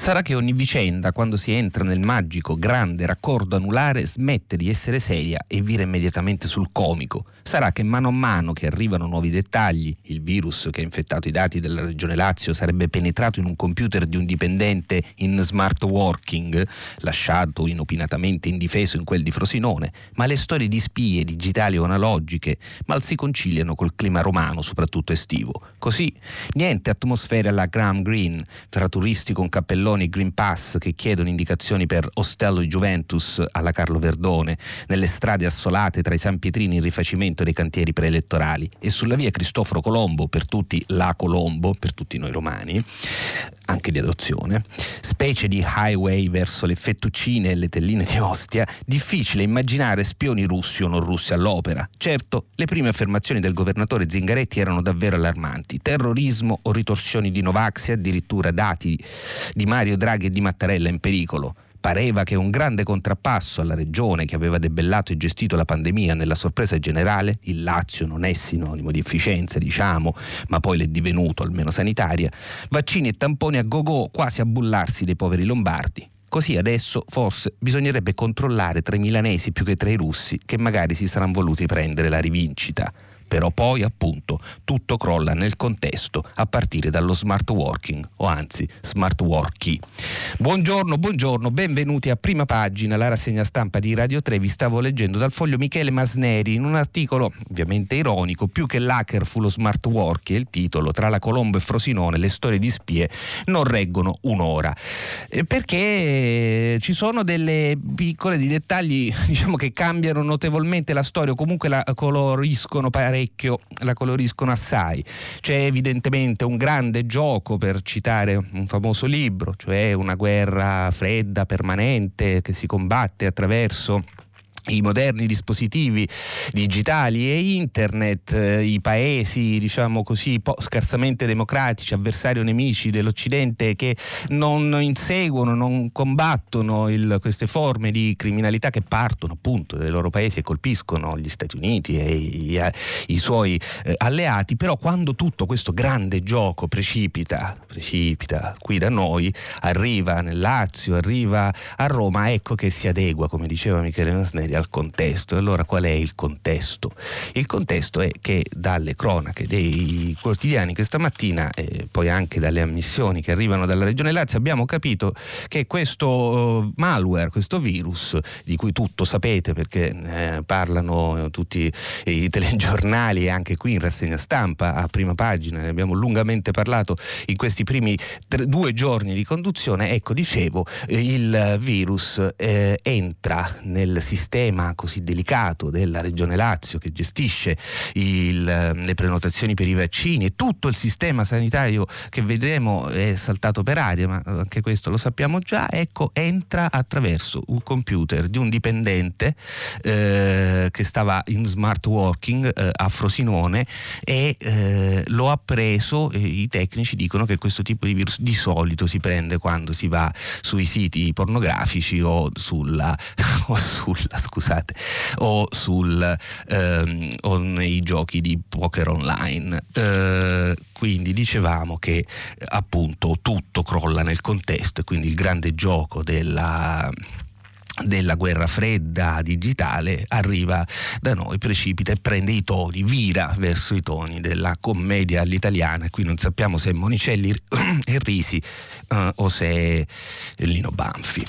Sarà che ogni vicenda, quando si entra nel magico, grande raccordo anulare, smette di essere seria e vira immediatamente sul comico. Sarà che mano a mano che arrivano nuovi dettagli, il virus che ha infettato i dati della Regione Lazio sarebbe penetrato in un computer di un dipendente in smart working, lasciato inopinatamente indifeso in quel di Frosinone, ma le storie di spie digitali o analogiche mal si conciliano col clima romano, soprattutto estivo. Così, niente atmosfere alla Graham Green, fra turisti con cappelloni palloni Green Pass che chiedono indicazioni per Ostello Juventus alla Carlo Verdone, nelle strade assolate tra i San Pietrini in rifacimento dei cantieri preelettorali e sulla via Cristoforo Colombo, per tutti la Colombo, per tutti noi romani, anche di adozione, specie di highway verso le fettuccine e le telline di Ostia, difficile immaginare spioni russi o non russi all'opera. Certo, le prime affermazioni del governatore Zingaretti erano davvero allarmanti. Terrorismo o ritorsioni di Novax e addirittura dati di Mario Draghi e di Mattarella in pericolo. Pareva che un grande contrappasso alla regione che aveva debellato e gestito la pandemia nella sorpresa generale, il Lazio non è sinonimo di efficienza, diciamo, ma poi l'è divenuto, almeno sanitaria, vaccini e tamponi a go-go quasi a bullarsi dei poveri lombardi. Così adesso forse bisognerebbe controllare tra i milanesi più che tra i russi che magari si saranno voluti prendere la rivincita però poi appunto tutto crolla nel contesto a partire dallo smart working o anzi smart worky. Buongiorno, buongiorno, benvenuti a prima pagina, la rassegna stampa di Radio 3. Vi stavo leggendo dal foglio Michele Masneri in un articolo ovviamente ironico, più che l'hacker fu lo smart worky, il titolo Tra la Colombo e Frosinone le storie di spie non reggono un'ora. Eh, perché ci sono delle piccole di dettagli diciamo che cambiano notevolmente la storia o comunque la coloriscono parecchio parecchio, la coloriscono assai. C'è evidentemente un grande gioco, per citare un famoso libro, cioè una guerra fredda, permanente, che si combatte attraverso i moderni dispositivi digitali e internet, eh, i paesi, diciamo così, po- scarsamente democratici, avversari o nemici dell'Occidente che non inseguono, non combattono il, queste forme di criminalità che partono appunto dai loro paesi e colpiscono gli Stati Uniti e i, i, i suoi eh, alleati, però quando tutto questo grande gioco precipita, precipita qui da noi, arriva nel Lazio, arriva a Roma, ecco che si adegua, come diceva Michele Nasneri, al contesto. Allora qual è il contesto? Il contesto è che dalle cronache dei quotidiani questa mattina e poi anche dalle ammissioni che arrivano dalla Regione Lazio abbiamo capito che questo eh, malware, questo virus di cui tutto sapete perché eh, parlano tutti i telegiornali e anche qui in rassegna stampa a prima pagina, ne abbiamo lungamente parlato in questi primi tre, due giorni di conduzione, ecco dicevo il virus eh, entra nel sistema sistema così delicato della Regione Lazio che gestisce il, le prenotazioni per i vaccini e tutto il sistema sanitario che vedremo è saltato per aria, ma anche questo lo sappiamo già, ecco, entra attraverso un computer di un dipendente eh, che stava in smart working eh, a Frosinone e eh, lo ha preso, i tecnici dicono che questo tipo di virus di solito si prende quando si va sui siti pornografici o sulla, o sulla scusate, o, sul, ehm, o nei giochi di poker online. Eh, quindi dicevamo che appunto tutto crolla nel contesto e quindi il grande gioco della della guerra fredda digitale arriva da noi, precipita e prende i toni, vira verso i toni della commedia all'italiana. Qui non sappiamo se è Monicelli e Risi uh, o se è Lino Banfi.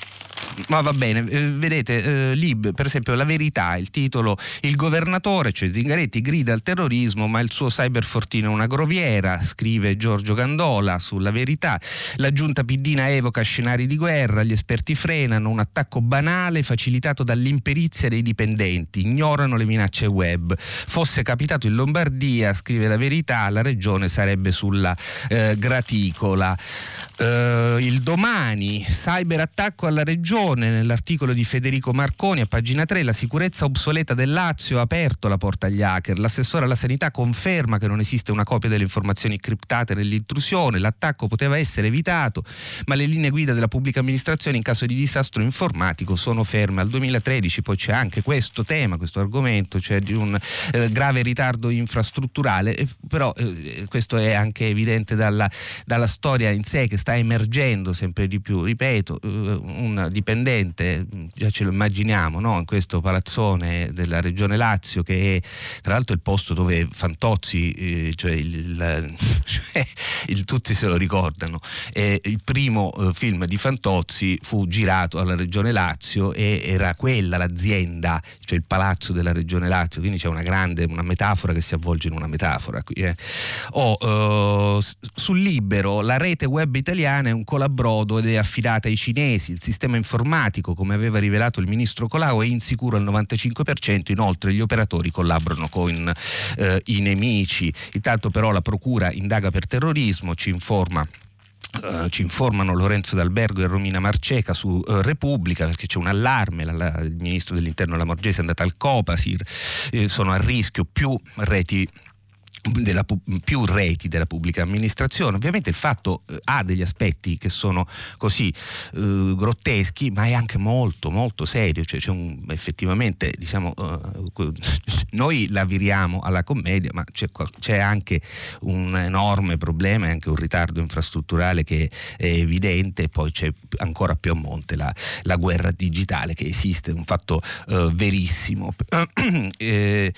Ma va bene, eh, vedete, eh, Lib, per esempio, La Verità, il titolo Il governatore, cioè Zingaretti, grida al terrorismo, ma il suo cyberfortino è una groviera, scrive Giorgio Gandola sulla Verità. La giunta piddina evoca scenari di guerra, gli esperti frenano, un attacco banale facilitato dall'imperizia dei dipendenti, ignorano le minacce web. Fosse capitato in Lombardia, scrive La Verità, la regione sarebbe sulla eh, graticola. Uh, il domani, cyberattacco alla regione, nell'articolo di Federico Marconi a pagina 3, la sicurezza obsoleta del Lazio ha aperto la porta agli hacker, l'assessore alla sanità conferma che non esiste una copia delle informazioni criptate nell'intrusione, l'attacco poteva essere evitato, ma le linee guida della pubblica amministrazione in caso di disastro informatico sono ferme. Al 2013, poi c'è anche questo tema, questo argomento, cioè di un eh, grave ritardo infrastrutturale, eh, però eh, questo è anche evidente dalla, dalla storia in sé che sta sta emergendo sempre di più, ripeto, eh, un dipendente, già ce lo immaginiamo, no? in questo palazzone della regione Lazio che è tra l'altro il posto dove Fantozzi, eh, cioè, il, cioè il, tutti se lo ricordano, eh, il primo eh, film di Fantozzi fu girato alla regione Lazio e era quella l'azienda, cioè il palazzo della regione Lazio, quindi c'è una grande, una metafora che si avvolge in una metafora qui. Eh. Oh, sul libero, la rete web italiana italiana è un colabrodo ed è affidata ai cinesi. Il sistema informatico, come aveva rivelato il ministro Colau, è insicuro al 95%. Inoltre gli operatori collaborano con eh, i nemici. Intanto però la procura indaga per terrorismo, ci informa Uh, ci informano Lorenzo D'Albergo e Romina Marceca su uh, Repubblica perché c'è un allarme, la, la, il ministro dell'interno Lamorgese è andato al Copasir, eh, sono a rischio più reti della, più reti della pubblica amministrazione. Ovviamente il fatto eh, ha degli aspetti che sono così eh, grotteschi, ma è anche molto molto serio, cioè c'è un, effettivamente diciamo eh, noi la viriamo alla commedia, ma c'è, c'è, anche un enorme problema e anche un ritardo infrastrutturale che è evidente poi c'è ancora più a monte la, la guerra digitale che esiste, un fatto eh, verissimo. Eh,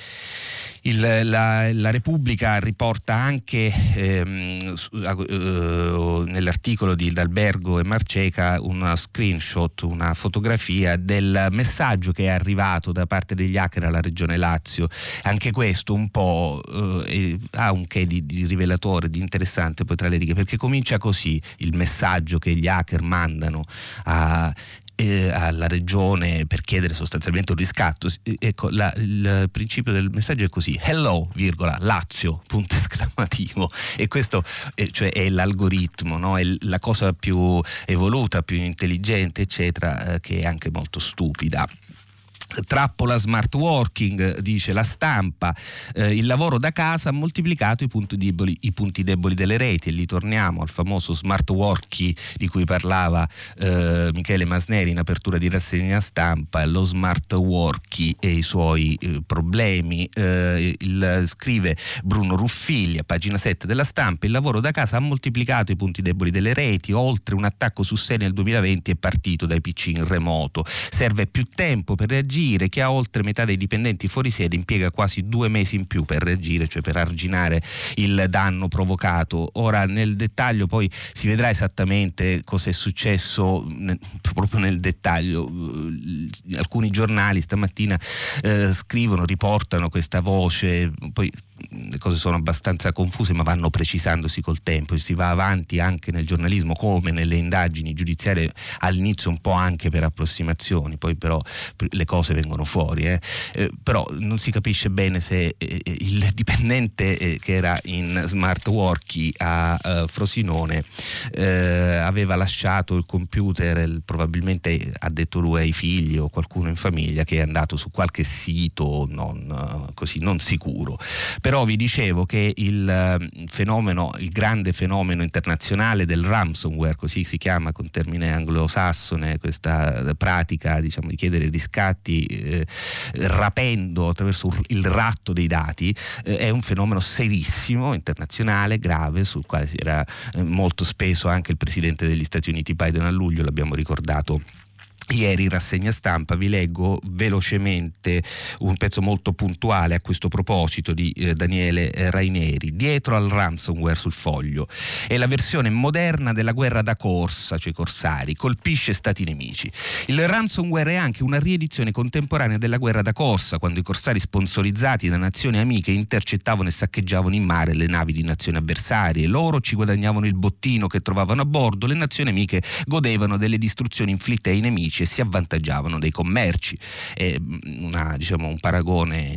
il, la, la, Repubblica riporta anche ehm, uh, nell'articolo di D'Albergo e Marceca una screenshot, una fotografia del messaggio che è arrivato da parte degli hacker alla regione Lazio. Anche questo un po' uh, ha un che di, di, rivelatore, di interessante poi tra le righe, perché comincia così il messaggio che gli hacker mandano a, eh, alla regione per chiedere sostanzialmente un riscatto. Ecco, la, il principio del messaggio è così: hello, virgola, Lazio, punto esclamativo. E questo eh, cioè è l'algoritmo, no? è la cosa più evoluta, più intelligente, eccetera, eh, che è anche molto stupida. Trappola smart working, dice la stampa, eh, il lavoro da casa ha moltiplicato i punti, deboli, i punti deboli delle reti. E lì torniamo al famoso smart working di cui parlava eh, Michele Masneri in apertura di rassegna stampa, lo smart working e i suoi eh, problemi. Eh, il, scrive Bruno Ruffigli a pagina 7 della stampa, il lavoro da casa ha moltiplicato i punti deboli delle reti, oltre un attacco su sé nel 2020 è partito dai PC in remoto, serve più tempo per reagire reagire, chi ha oltre metà dei dipendenti fuori sede impiega quasi due mesi in più per reagire, cioè per arginare il danno provocato. Ora nel dettaglio poi si vedrà esattamente cosa è successo proprio nel dettaglio. Alcuni giornali stamattina eh, scrivono, riportano questa voce, poi le cose sono abbastanza confuse ma vanno precisandosi col tempo, si va avanti anche nel giornalismo come nelle indagini giudiziarie all'inizio un po' anche per approssimazioni, poi però le cose vengono fuori, eh. Eh, però non si capisce bene se eh, il dipendente eh, che era in smart working a eh, Frosinone eh, aveva lasciato il computer, il, probabilmente ha detto lui ai figli o qualcuno in famiglia che è andato su qualche sito non, così, non sicuro. Però vi dicevo che il ehm, fenomeno, il grande fenomeno internazionale del ransomware, così si chiama con termine anglosassone, questa pratica diciamo, di chiedere riscatti eh, rapendo attraverso il ratto dei dati, eh, è un fenomeno serissimo, internazionale, grave, sul quale si era eh, molto speso anche il presidente degli Stati Uniti Biden a luglio, l'abbiamo ricordato Ieri rassegna stampa vi leggo velocemente un pezzo molto puntuale a questo proposito di eh, Daniele eh, Raineri. Dietro al ransomware sul foglio è la versione moderna della guerra da corsa, cioè corsari, colpisce stati nemici. Il ransomware è anche una riedizione contemporanea della guerra da corsa, quando i corsari sponsorizzati da nazioni amiche intercettavano e saccheggiavano in mare le navi di nazioni avversarie. Loro ci guadagnavano il bottino che trovavano a bordo, le nazioni amiche godevano delle distruzioni inflitte ai nemici e si avvantaggiavano dei commerci. È una, diciamo, un paragone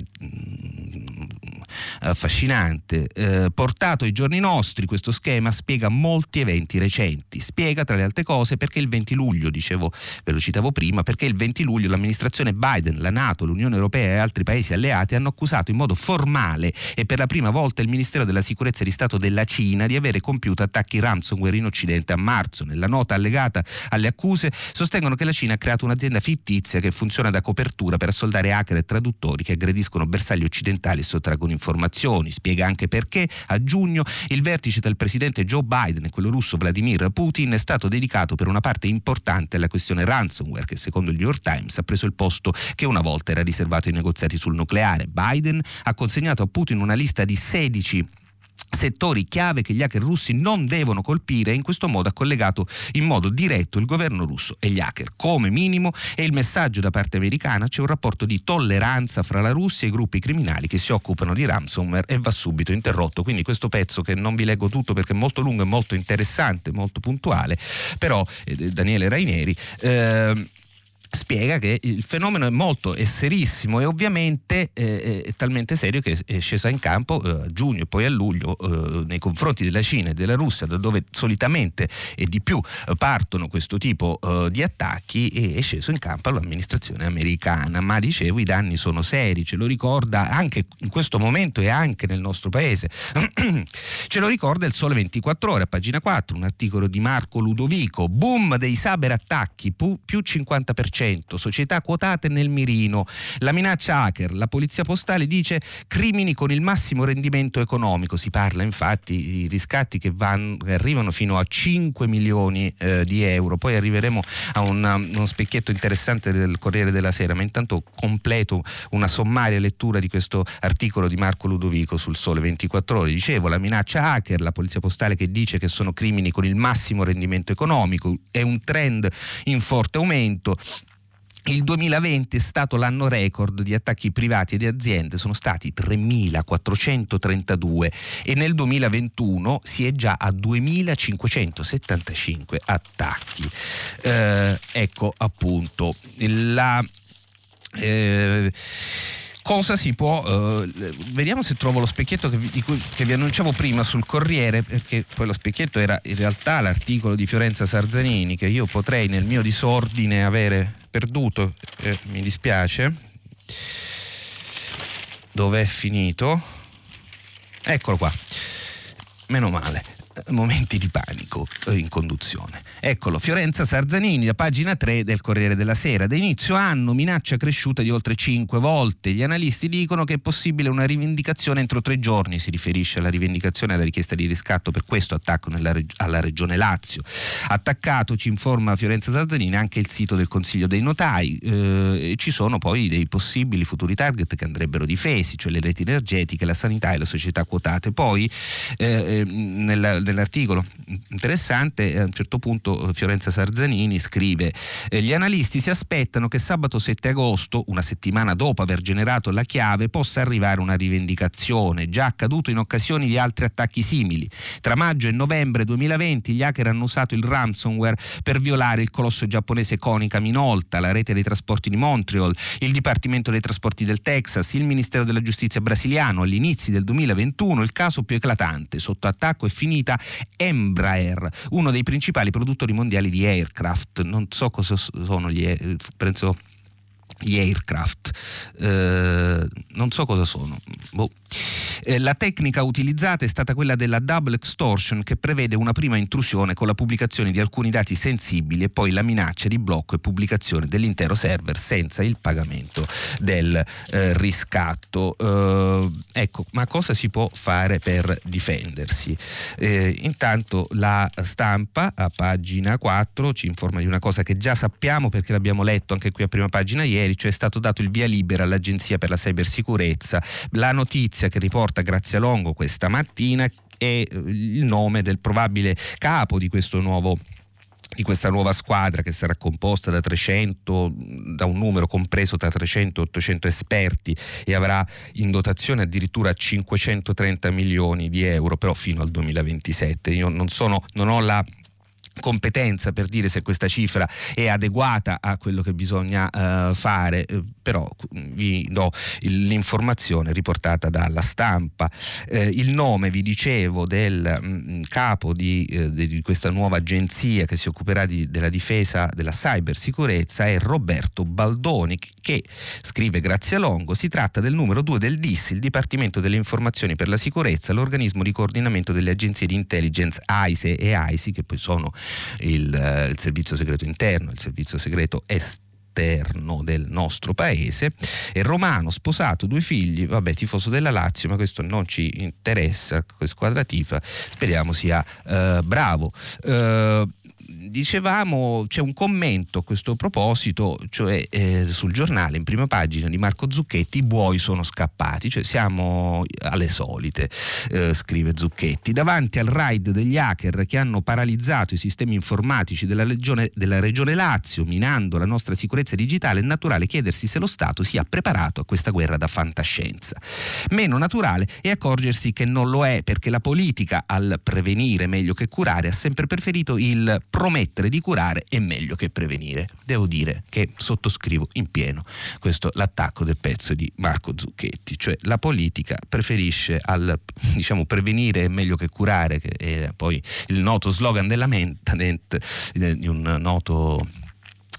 affascinante. Eh, portato ai giorni nostri, questo schema spiega molti eventi recenti. Spiega, tra le altre cose, perché il 20 luglio, dicevo, ve lo citavo prima, perché il 20 luglio l'amministrazione Biden, la Nato, l'Unione Europea e altri paesi alleati hanno accusato in modo formale e per la prima volta il Ministero della Sicurezza di Stato della Cina di avere compiuto attacchi ransomware in Occidente a marzo. Nella nota allegata alle accuse sostengono che la Cina ha creato un'azienda fittizia che funziona da copertura per assoldare hacker e traduttori che aggrediscono bersagli occidentali e sottraggono informazioni. Spiega anche perché a giugno il vertice il presidente Joe Biden e quello russo Vladimir Putin è stato dedicato per una parte importante alla questione ransomware che secondo il New York Times ha preso il posto che una volta era riservato ai negoziati sul nucleare. Biden ha consegnato a Putin una lista di 16 settori chiave che gli hacker russi non devono colpire e in questo modo ha collegato in modo diretto il governo russo e gli hacker. Come minimo è il messaggio da parte americana c'è un rapporto di tolleranza fra la Russia e i gruppi criminali che si occupano di ransomware e va subito interrotto. Quindi questo pezzo che non vi leggo tutto perché è molto lungo e molto interessante, molto puntuale, però eh, Daniele Raineri eh, spiega che il fenomeno è molto è serissimo e ovviamente eh, è talmente serio che è scesa in campo eh, a giugno e poi a luglio eh, nei confronti della Cina e della Russia da dove solitamente e di più partono questo tipo eh, di attacchi e è sceso in campo l'amministrazione americana. Ma dicevo i danni sono seri ce lo ricorda anche in questo momento e anche nel nostro paese. Ce lo ricorda il Sole 24 ore a pagina 4 un articolo di Marco Ludovico. Boom dei cyber attacchi più 50% 10%, società quotate nel mirino. La minaccia hacker, la polizia postale dice crimini con il massimo rendimento economico. Si parla infatti di riscatti che, che arrivano fino a 5 milioni eh, di euro. Poi arriveremo a una, uno specchietto interessante del Corriere della Sera, ma intanto completo una sommaria lettura di questo articolo di Marco Ludovico sul Sole 24 ore. Dicevo, la minaccia hacker, la polizia postale che dice che sono crimini con il massimo rendimento economico, è un trend in forte aumento. Il 2020 è stato l'anno record di attacchi privati e di aziende, sono stati 3.432 e nel 2021 si è già a 2.575 attacchi. Eh, ecco appunto la... Eh, cosa si può eh, vediamo se trovo lo specchietto che vi, cui, che vi, annunciavo prima sul Corriere perché poi lo specchietto era in realtà l'articolo di Fiorenza Sarzanini che io potrei nel mio disordine avere perduto eh, mi dispiace. Dove è finito? Eccolo qua. Meno male momenti di panico in conduzione. Eccolo, Fiorenza Sarzanini, la pagina 3 del Corriere della Sera. Da inizio anno minaccia cresciuta di oltre 5 volte. Gli analisti dicono che è possibile una rivendicazione entro tre giorni, si riferisce alla rivendicazione e alla richiesta di riscatto per questo attacco reg- alla regione Lazio. Attaccato, ci informa Fiorenza Sarzanini, anche il sito del Consiglio dei Notai. Eh, ci sono poi dei possibili futuri target che andrebbero difesi, cioè le reti energetiche, la sanità e le società quotate. Poi eh, nella dell'articolo interessante, eh, a un certo punto eh, Fiorenza Sarzanini scrive eh, gli analisti si aspettano che sabato 7 agosto, una settimana dopo aver generato la chiave, possa arrivare una rivendicazione, già accaduto in occasioni di altri attacchi simili. Tra maggio e novembre 2020 gli hacker hanno usato il ransomware per violare il colosso giapponese Konica Minolta, la rete dei trasporti di Montreal, il Dipartimento dei Trasporti del Texas, il Ministero della Giustizia brasiliano. Agli inizi del 2021 il caso più eclatante, sotto attacco è finita Embraer, uno dei principali produttori mondiali di aircraft. Non so cosa sono gli penso gli aircraft. Eh, non so cosa sono. Boh. Eh, la tecnica utilizzata è stata quella della double extortion che prevede una prima intrusione con la pubblicazione di alcuni dati sensibili e poi la minaccia di blocco e pubblicazione dell'intero server senza il pagamento del eh, riscatto. Eh, ecco, ma cosa si può fare per difendersi? Eh, intanto la stampa a pagina 4 ci informa di una cosa che già sappiamo perché l'abbiamo letto anche qui a prima pagina ieri, cioè è stato dato il via libera all'Agenzia per la Cybersicurezza. La notizia che riporta Grazia Longo questa mattina è eh, il nome del probabile capo di questo nuovo di questa nuova squadra che sarà composta da 300, da un numero compreso tra 300 e 800 esperti e avrà in dotazione addirittura 530 milioni di euro, però fino al 2027. Io non, sono, non ho la competenza per dire se questa cifra è adeguata a quello che bisogna uh, fare, uh, però vi do l'informazione riportata dalla stampa. Uh, il nome, vi dicevo, del mh, mm, capo di, di, questa nuova agenzia che si occuperà di, della difesa della cybersicurezza è Roberto Baldoni, che scrive Grazia Longo, si tratta del numero 2 del DIS, il Dipartimento delle Informazioni per la Sicurezza, l'organismo di coordinamento delle agenzie di intelligence AISE e AISI, che poi sono il, eh, il servizio segreto interno, il servizio segreto esterno del nostro paese. È romano, sposato, due figli, vabbè, tifoso della Lazio, ma questo non ci interessa, squadra tifa, speriamo sia uh, bravo. Uh, dicevamo, c'è un commento a questo proposito, cioè eh, sul giornale in prima pagina di Marco Zucchetti, i buoi sono scappati, cioè siamo alle solite, eh, scrive Zucchetti. Davanti al raid degli hacker che hanno paralizzato i sistemi informatici della regione, della regione Lazio, minando la nostra sicurezza digitale, è naturale chiedersi se lo Stato sia preparato a questa guerra da fantascienza. Meno naturale è accorgersi che non lo è, perché la politica al prevenire meglio che curare ha sempre preferito il promettere di curare è meglio che prevenire. Devo dire che sottoscrivo in pieno questo l'attacco del pezzo di Marco Zucchetti, cioè la politica preferisce al diciamo prevenire è meglio che curare, che è poi il noto slogan della Mentadent di un noto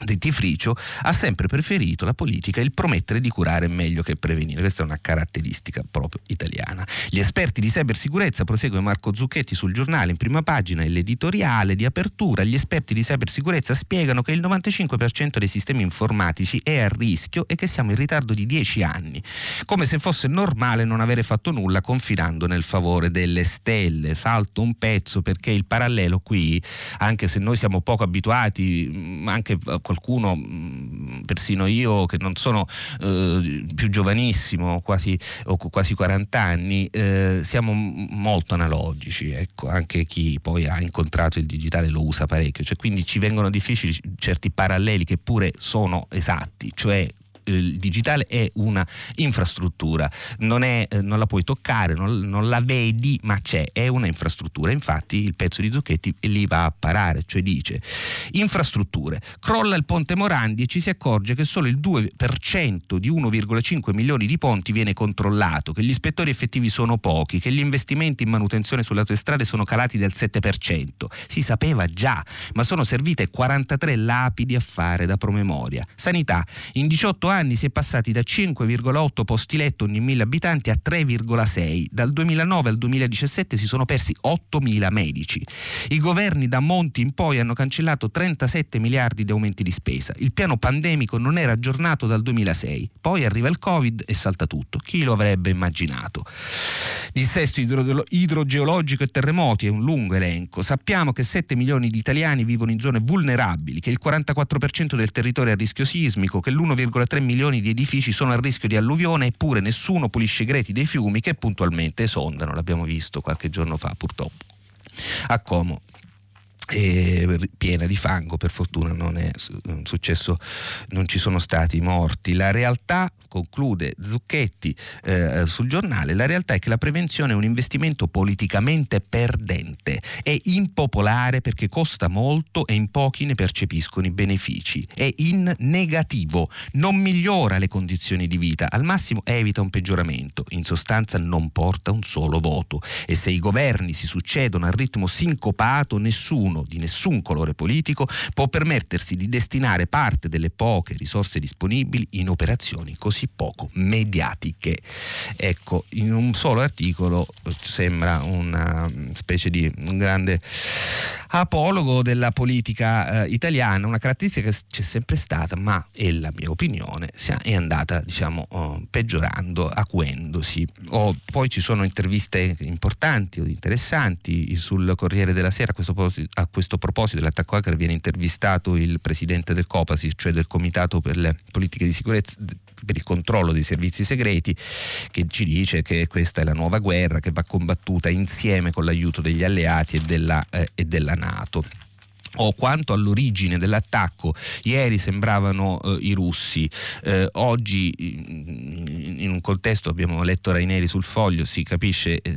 dentifricio ha sempre preferito la politica il promettere di curare meglio che prevenire. Questa è una caratteristica proprio italiana. Gli esperti di cybersicurezza, prosegue Marco Zucchetti sul giornale in prima pagina e l'editoriale di apertura, gli esperti di cybersicurezza spiegano che il 95% dei sistemi informatici è a rischio e che siamo in ritardo di 10 anni, come se fosse normale non avere fatto nulla confidando nel favore delle stelle. Salto un pezzo perché il parallelo qui, anche se noi siamo poco abituati, anche qualcuno, mm, persino io che non sono eh, più giovanissimo, quasi, ho quasi 40 anni, eh, siamo molto analogici, ecco, anche chi poi ha incontrato il digitale lo usa parecchio, cioè, quindi ci vengono difficili certi paralleli che pure sono esatti, cioè il digitale è una infrastruttura, non, è, eh, non la puoi toccare, non, non, la vedi, ma c'è, è una infrastruttura. Infatti il pezzo di Zucchetti lì va a parare, cioè dice infrastrutture, crolla il ponte Morandi e ci si accorge che solo il 2% di 1,5 milioni di ponti viene controllato, che gli ispettori effettivi sono pochi, che gli investimenti in manutenzione sulle autostrade sono calati del 7%. Si sapeva già, ma sono servite 43 lapidi a fare da promemoria. Sanità, in 18 anni anni si è passati da 5,8 posti letto ogni 1000 abitanti a 3,6. Dal 2009 al 2017 si sono persi 8.000 medici. I governi da Monti in poi hanno cancellato 37 miliardi di aumenti di spesa. Il piano pandemico non era aggiornato dal 2006. Poi arriva il Covid e salta tutto. Chi lo avrebbe immaginato? Dissesto idro- idrogeologico e terremoti è un lungo elenco. Sappiamo che 7 milioni di italiani vivono in zone vulnerabili, che il 44% del territorio è a rischio sismico, che l'1,3 milioni di edifici sono a rischio di alluvione eppure nessuno pulisce i greti dei fiumi che puntualmente esondano, l'abbiamo visto qualche giorno fa purtroppo. A Como piena di fango, per fortuna non è successo, non ci sono stati morti. La realtà, conclude Zucchetti eh, sul giornale, la realtà è che la prevenzione è un investimento politicamente perdente, è impopolare perché costa molto e in pochi ne percepiscono i benefici, è in negativo, non migliora le condizioni di vita, al massimo evita un peggioramento, in sostanza non porta un solo voto. E se i governi si succedono a ritmo sincopato nessuno nessuno di nessun colore politico può permettersi di destinare parte delle poche risorse disponibili in operazioni così poco mediatiche. Ecco, in un solo articolo eh, sembra una mm, specie di un grande apologo della politica eh, italiana, una caratteristica che c'è sempre stata, ma è la mia opinione, è andata diciamo oh, peggiorando, acuendosi. Oh, poi ci sono interviste importanti o interessanti sul Corriere della Sera, a questo proposito, a questo proposito dell'attacco hacker viene intervistato il presidente del COPASI, cioè del Comitato per le politiche di sicurezza per il controllo dei servizi segreti che ci dice che questa è la nuova guerra che va combattuta insieme con l'aiuto degli alleati e della, eh, e della Nato o quanto all'origine dell'attacco. Ieri sembravano eh, i russi, eh, oggi in, in, un contesto, abbiamo letto Raineri sul foglio, si capisce eh,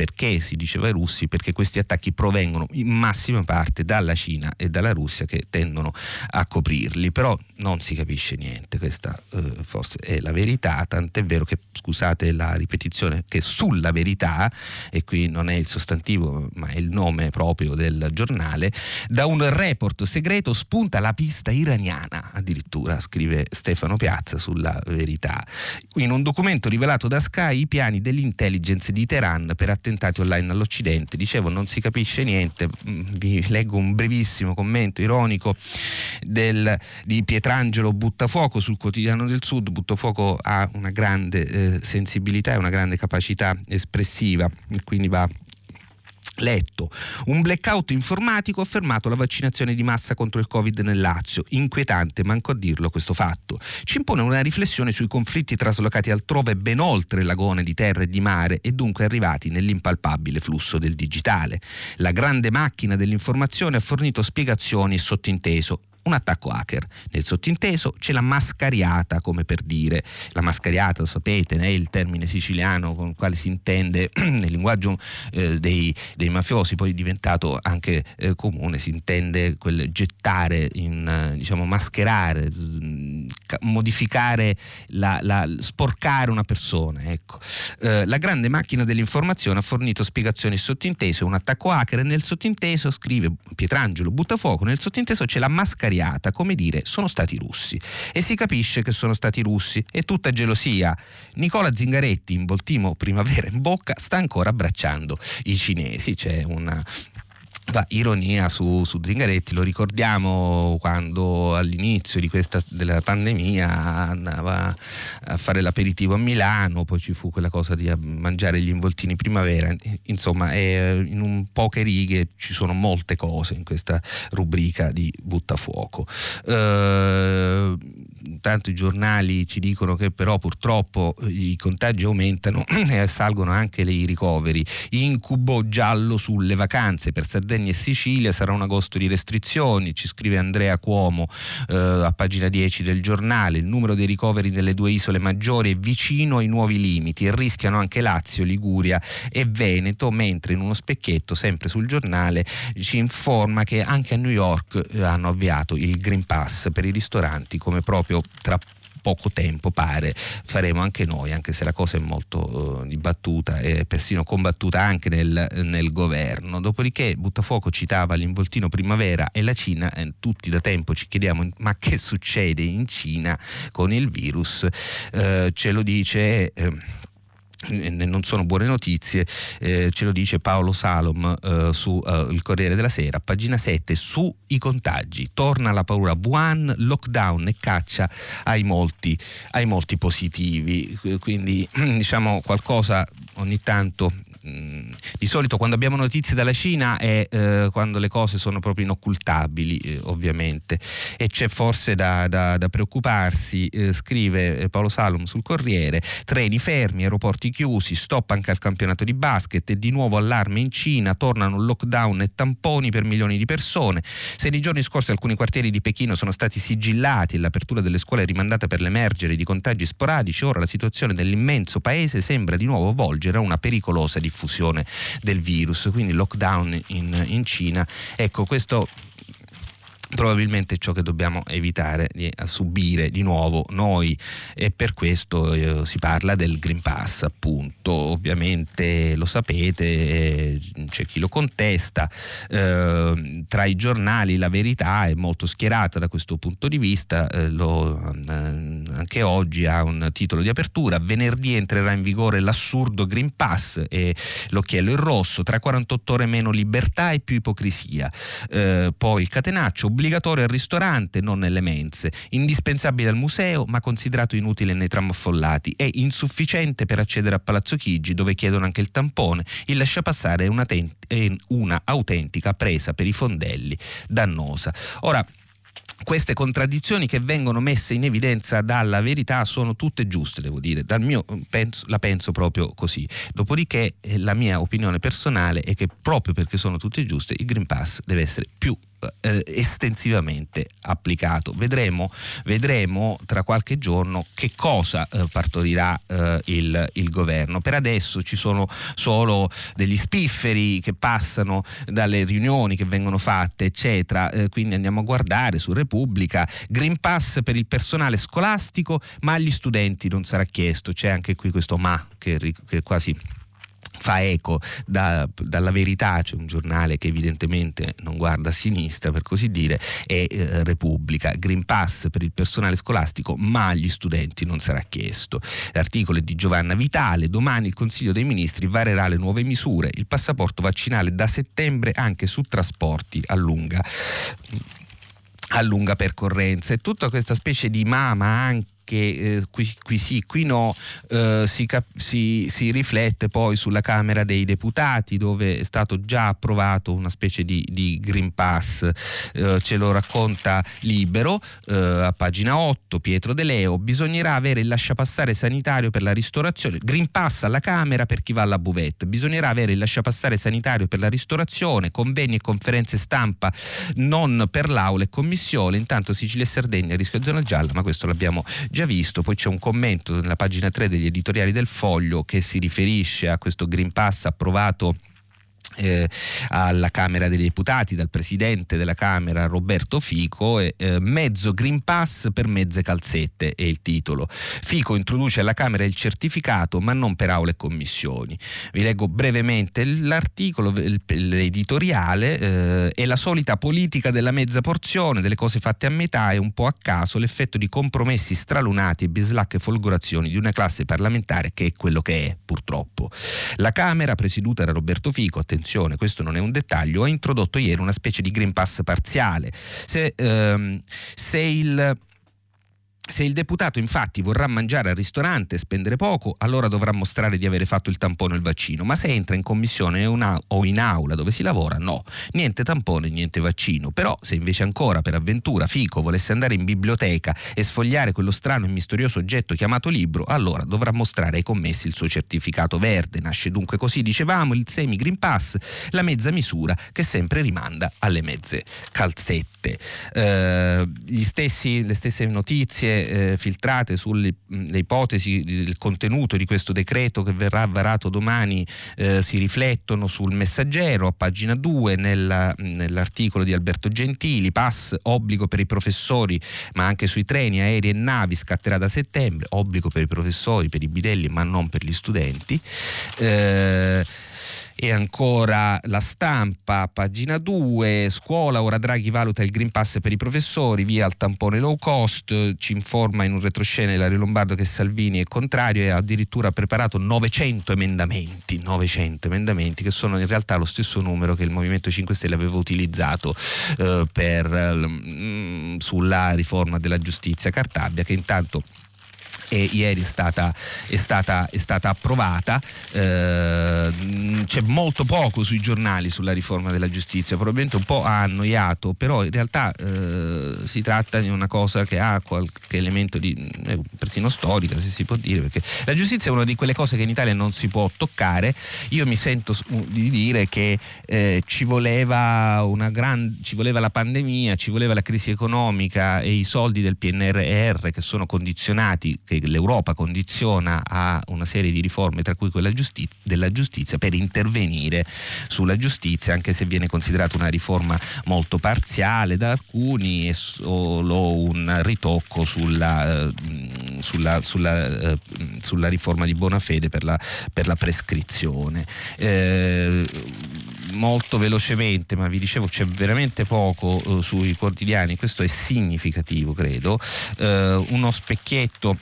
perché si diceva ai russi? Perché questi attacchi provengono in massima parte dalla Cina e dalla Russia che tendono a coprirli, però non si capisce niente, questa eh, forse è la verità, tant'è vero che, scusate la ripetizione, che sulla verità, e qui non è il sostantivo ma è il nome proprio del giornale, da un report segreto spunta la pista iraniana, addirittura scrive Stefano Piazza sulla verità. In un documento rivelato da Sky i piani dell'intelligence di Teheran per attendere attentati online all'Occidente. Dicevo, non si capisce niente. Mm, vi leggo un brevissimo commento ironico del, di Pietrangelo Buttafuoco sul quotidiano del Sud. Buttafuoco ha una grande eh, sensibilità e una grande capacità espressiva, quindi va letto. Un blackout informatico ha fermato la vaccinazione di massa contro il Covid nel Lazio. Inquietante, manco a dirlo questo fatto. Ci impone una riflessione sui conflitti traslocati altrove ben oltre l'agone di terra e di mare e dunque arrivati nell'impalpabile flusso del digitale. La grande macchina dell'informazione ha fornito spiegazioni e sottinteso un attacco hacker. Nel sottinteso c'è la mascariata, come per dire. La mascariata, lo sapete, è il termine siciliano con il quale si intende nel linguaggio eh, dei, dei, mafiosi, poi diventato anche eh, comune, si intende quel gettare, in, diciamo, mascherare, modificare, la, la, sporcare una persona. Ecco. Eh, la grande macchina dell'informazione ha fornito spiegazioni sottintese, un attacco hacker e nel sottinteso, scrive Pietrangelo Buttafuoco, nel sottinteso c'è la mascariata svariata, come dire sono stati russi. E si capisce che sono stati russi, è tutta gelosia. Nicola Zingaretti in Voltimo Primavera in bocca sta ancora abbracciando i cinesi, c'è una Va, ironia su, su, Zingaretti, lo ricordiamo quando all'inizio di questa, della pandemia andava a fare l'aperitivo a Milano, poi ci fu quella cosa di mangiare gli involtini primavera, insomma è, in un poche righe ci sono molte cose in questa rubrica di Buttafuoco. Eh, tanto giornali ci dicono che però purtroppo i contagi aumentano e salgono anche i ricoveri. Incubo giallo sulle vacanze per Sardegna e Sicilia sarà un agosto di restrizioni, ci scrive Andrea Cuomo eh, a pagina 10 del giornale. Il numero dei ricoveri nelle due isole maggiori è vicino ai nuovi limiti e rischiano anche Lazio, Liguria e Veneto, mentre in uno specchietto sempre sul giornale ci informa che anche a New York eh, hanno avviato il Green Pass per i ristoranti come proprio tra poco tempo pare faremo anche noi, anche se la cosa è molto uh, dibattuta e persino combattuta anche nel, nel, governo. Dopodiché Buttafuoco citava l'involtino primavera e la Cina, eh, tutti da tempo ci chiediamo ma che succede in Cina con il virus? Uh, ce lo dice... Uh, non sono buone notizie, eh, ce lo dice Paolo Salom eh, su eh, il Corriere della Sera, pagina 7, sui contagi, torna la paura. Wuhan, lockdown e caccia ai molti, ai molti positivi, quindi diciamo qualcosa ogni tanto Mm, di solito quando abbiamo notizie dalla Cina è eh, quando le cose sono proprio inoccultabili, eh, ovviamente, e c'è forse da, da, da preoccuparsi, eh, scrive eh, Paolo Salom sul Corriere, treni fermi, aeroporti chiusi, stop anche al campionato di basket e di nuovo allarme in Cina, tornano lockdown e tamponi per milioni di persone. Se nei giorni scorsi alcuni quartieri di Pechino sono stati sigillati e l'apertura delle scuole è rimandata per l'emergere di contagi sporadici, ora la situazione dell'immenso paese sembra di nuovo volgere a una pericolosa diffusione diffusione del virus, quindi lockdown in, in Cina. Ecco, questo probabilmente ciò che dobbiamo evitare di subire di nuovo noi. E per questo eh, si parla del Green Pass appunto. Ovviamente lo sapete eh, c'è chi lo contesta. Eh, tra i giornali la verità è molto schierata da questo punto di vista eh, lo, eh, anche oggi ha un titolo di apertura venerdì entrerà in vigore l'assurdo Green Pass e l'occhiello in rosso tra 48 ore meno libertà e più ipocrisia eh, poi il catenaccio obbligatorio al ristorante, non nelle mense, indispensabile al museo, ma considerato inutile nei tram affollati e insufficiente per accedere a Palazzo Chigi, dove chiedono anche il tampone. Il lasciapassare è una, è una presa per i fondelli, dannosa. Ora, queste contraddizioni che vengono messe in evidenza dalla verità sono tutte giuste, devo dire, mio penso, la penso proprio così. Dopodiché eh, la mia opinione personale è che proprio perché sono tutte giuste il Green Pass deve essere più eh, estensivamente applicato. Vedremo, vedremo, tra qualche giorno che cosa eh, partorirà eh, il, il, governo. Per adesso ci sono solo degli spifferi che passano dalle riunioni che vengono fatte, eccetera. Eh, quindi andiamo a guardare su Repubblica. Green Pass per il personale scolastico, ma agli studenti non sarà chiesto. C'è anche qui questo ma che, che quasi fa eco da, dalla verità, c'è un giornale che evidentemente non guarda a sinistra per così dire, è eh, Repubblica, Green Pass per il personale scolastico ma agli studenti non sarà chiesto. L'articolo è di Giovanna Vitale, domani il Consiglio dei Ministri varerà le nuove misure, il passaporto vaccinale da settembre anche su trasporti a lunga a lunga percorrenza. E tutta questa specie di mama anche che eh, qui, qui, sì, qui no, eh, si, cap- si, si, riflette poi sulla Camera dei Deputati dove è stato già approvato una specie di, di Green Pass, eh, ce lo racconta Libero eh, a pagina 8, Pietro De Leo, bisognerà avere il lasciapassare sanitario per la ristorazione, Green Pass alla Camera per chi va alla buvette, bisognerà avere il lasciapassare sanitario per la ristorazione, convegni e conferenze stampa non per l'aula e commissione, intanto Sicilia e Sardegna rischio zona gialla, ma questo l'abbiamo già già visto, poi c'è un commento nella pagina 3 degli editoriali del Foglio che si riferisce a questo Green Pass approvato eh, alla Camera dei Deputati dal presidente della Camera Roberto Fico eh, mezzo Green Pass per mezze calzette è il titolo. Fico introduce alla Camera il certificato ma non per aule e commissioni. Vi leggo brevemente l'articolo l'editoriale eh, è la solita politica della mezza porzione delle cose fatte a metà e un po' a caso l'effetto di compromessi stralunati e bislacche folgorazioni di una classe parlamentare che è quello che è purtroppo la Camera presieduta da Roberto Fico attenzione questo non è un dettaglio, ha introdotto ieri una specie di Green Pass parziale. Se, ehm, se il se il deputato infatti vorrà mangiare al ristorante e spendere poco, allora dovrà mostrare di avere fatto il tampone o il vaccino, ma se entra in commissione o in aula dove si lavora, no, niente tampone, niente vaccino. Però se invece ancora per avventura Fico volesse andare in biblioteca e sfogliare quello strano e misterioso oggetto chiamato libro, allora dovrà mostrare ai commessi il suo certificato verde. Nasce dunque così, dicevamo, il semi Green Pass, la mezza misura che sempre rimanda alle mezze calzette. Eh, stessi, le stesse notizie eh, filtrate sulle ipotesi del contenuto di questo decreto che verrà varato domani eh, si riflettono sul messaggero a pagina 2 nella, nell'articolo di Alberto Gentili, pass obbligo per i professori ma anche sui treni, aerei e navi scatterà da settembre, obbligo per i professori, per i bidelli ma non per gli studenti. Eh, e ancora la stampa, pagina 2, scuola, ora Draghi valuta il Green Pass per i professori, via al tampone low cost, ci informa in un retroscena Ilario Lombardo che Salvini è contrario e ha addirittura preparato 900 emendamenti, 900 emendamenti che sono in realtà lo stesso numero che il Movimento 5 Stelle aveva utilizzato eh, per, eh, sulla riforma della giustizia Cartabia che intanto e ieri è stata, è stata, è stata approvata. Eh, c'è molto poco sui giornali sulla riforma della giustizia, probabilmente un po' ha annoiato, però in realtà eh, si tratta di una cosa che ha qualche elemento di eh, persino storica, se si può dire, perché la giustizia è una di quelle cose che in Italia non si può toccare. Io mi sento di dire che eh, ci, voleva gran, ci voleva la pandemia, ci voleva la crisi economica e i soldi del PNRR che sono condizionati, che l'Europa condiziona a una serie di riforme, tra cui quella giusti- della giustizia, per intervenire sulla giustizia, anche se viene considerata una riforma molto parziale da alcuni e solo un ritocco sulla, eh, sulla, sulla, eh, sulla riforma di buona fede per la, per la prescrizione. Eh, molto velocemente, ma vi dicevo c'è veramente poco eh, sui quotidiani, questo è significativo credo, eh, uno specchietto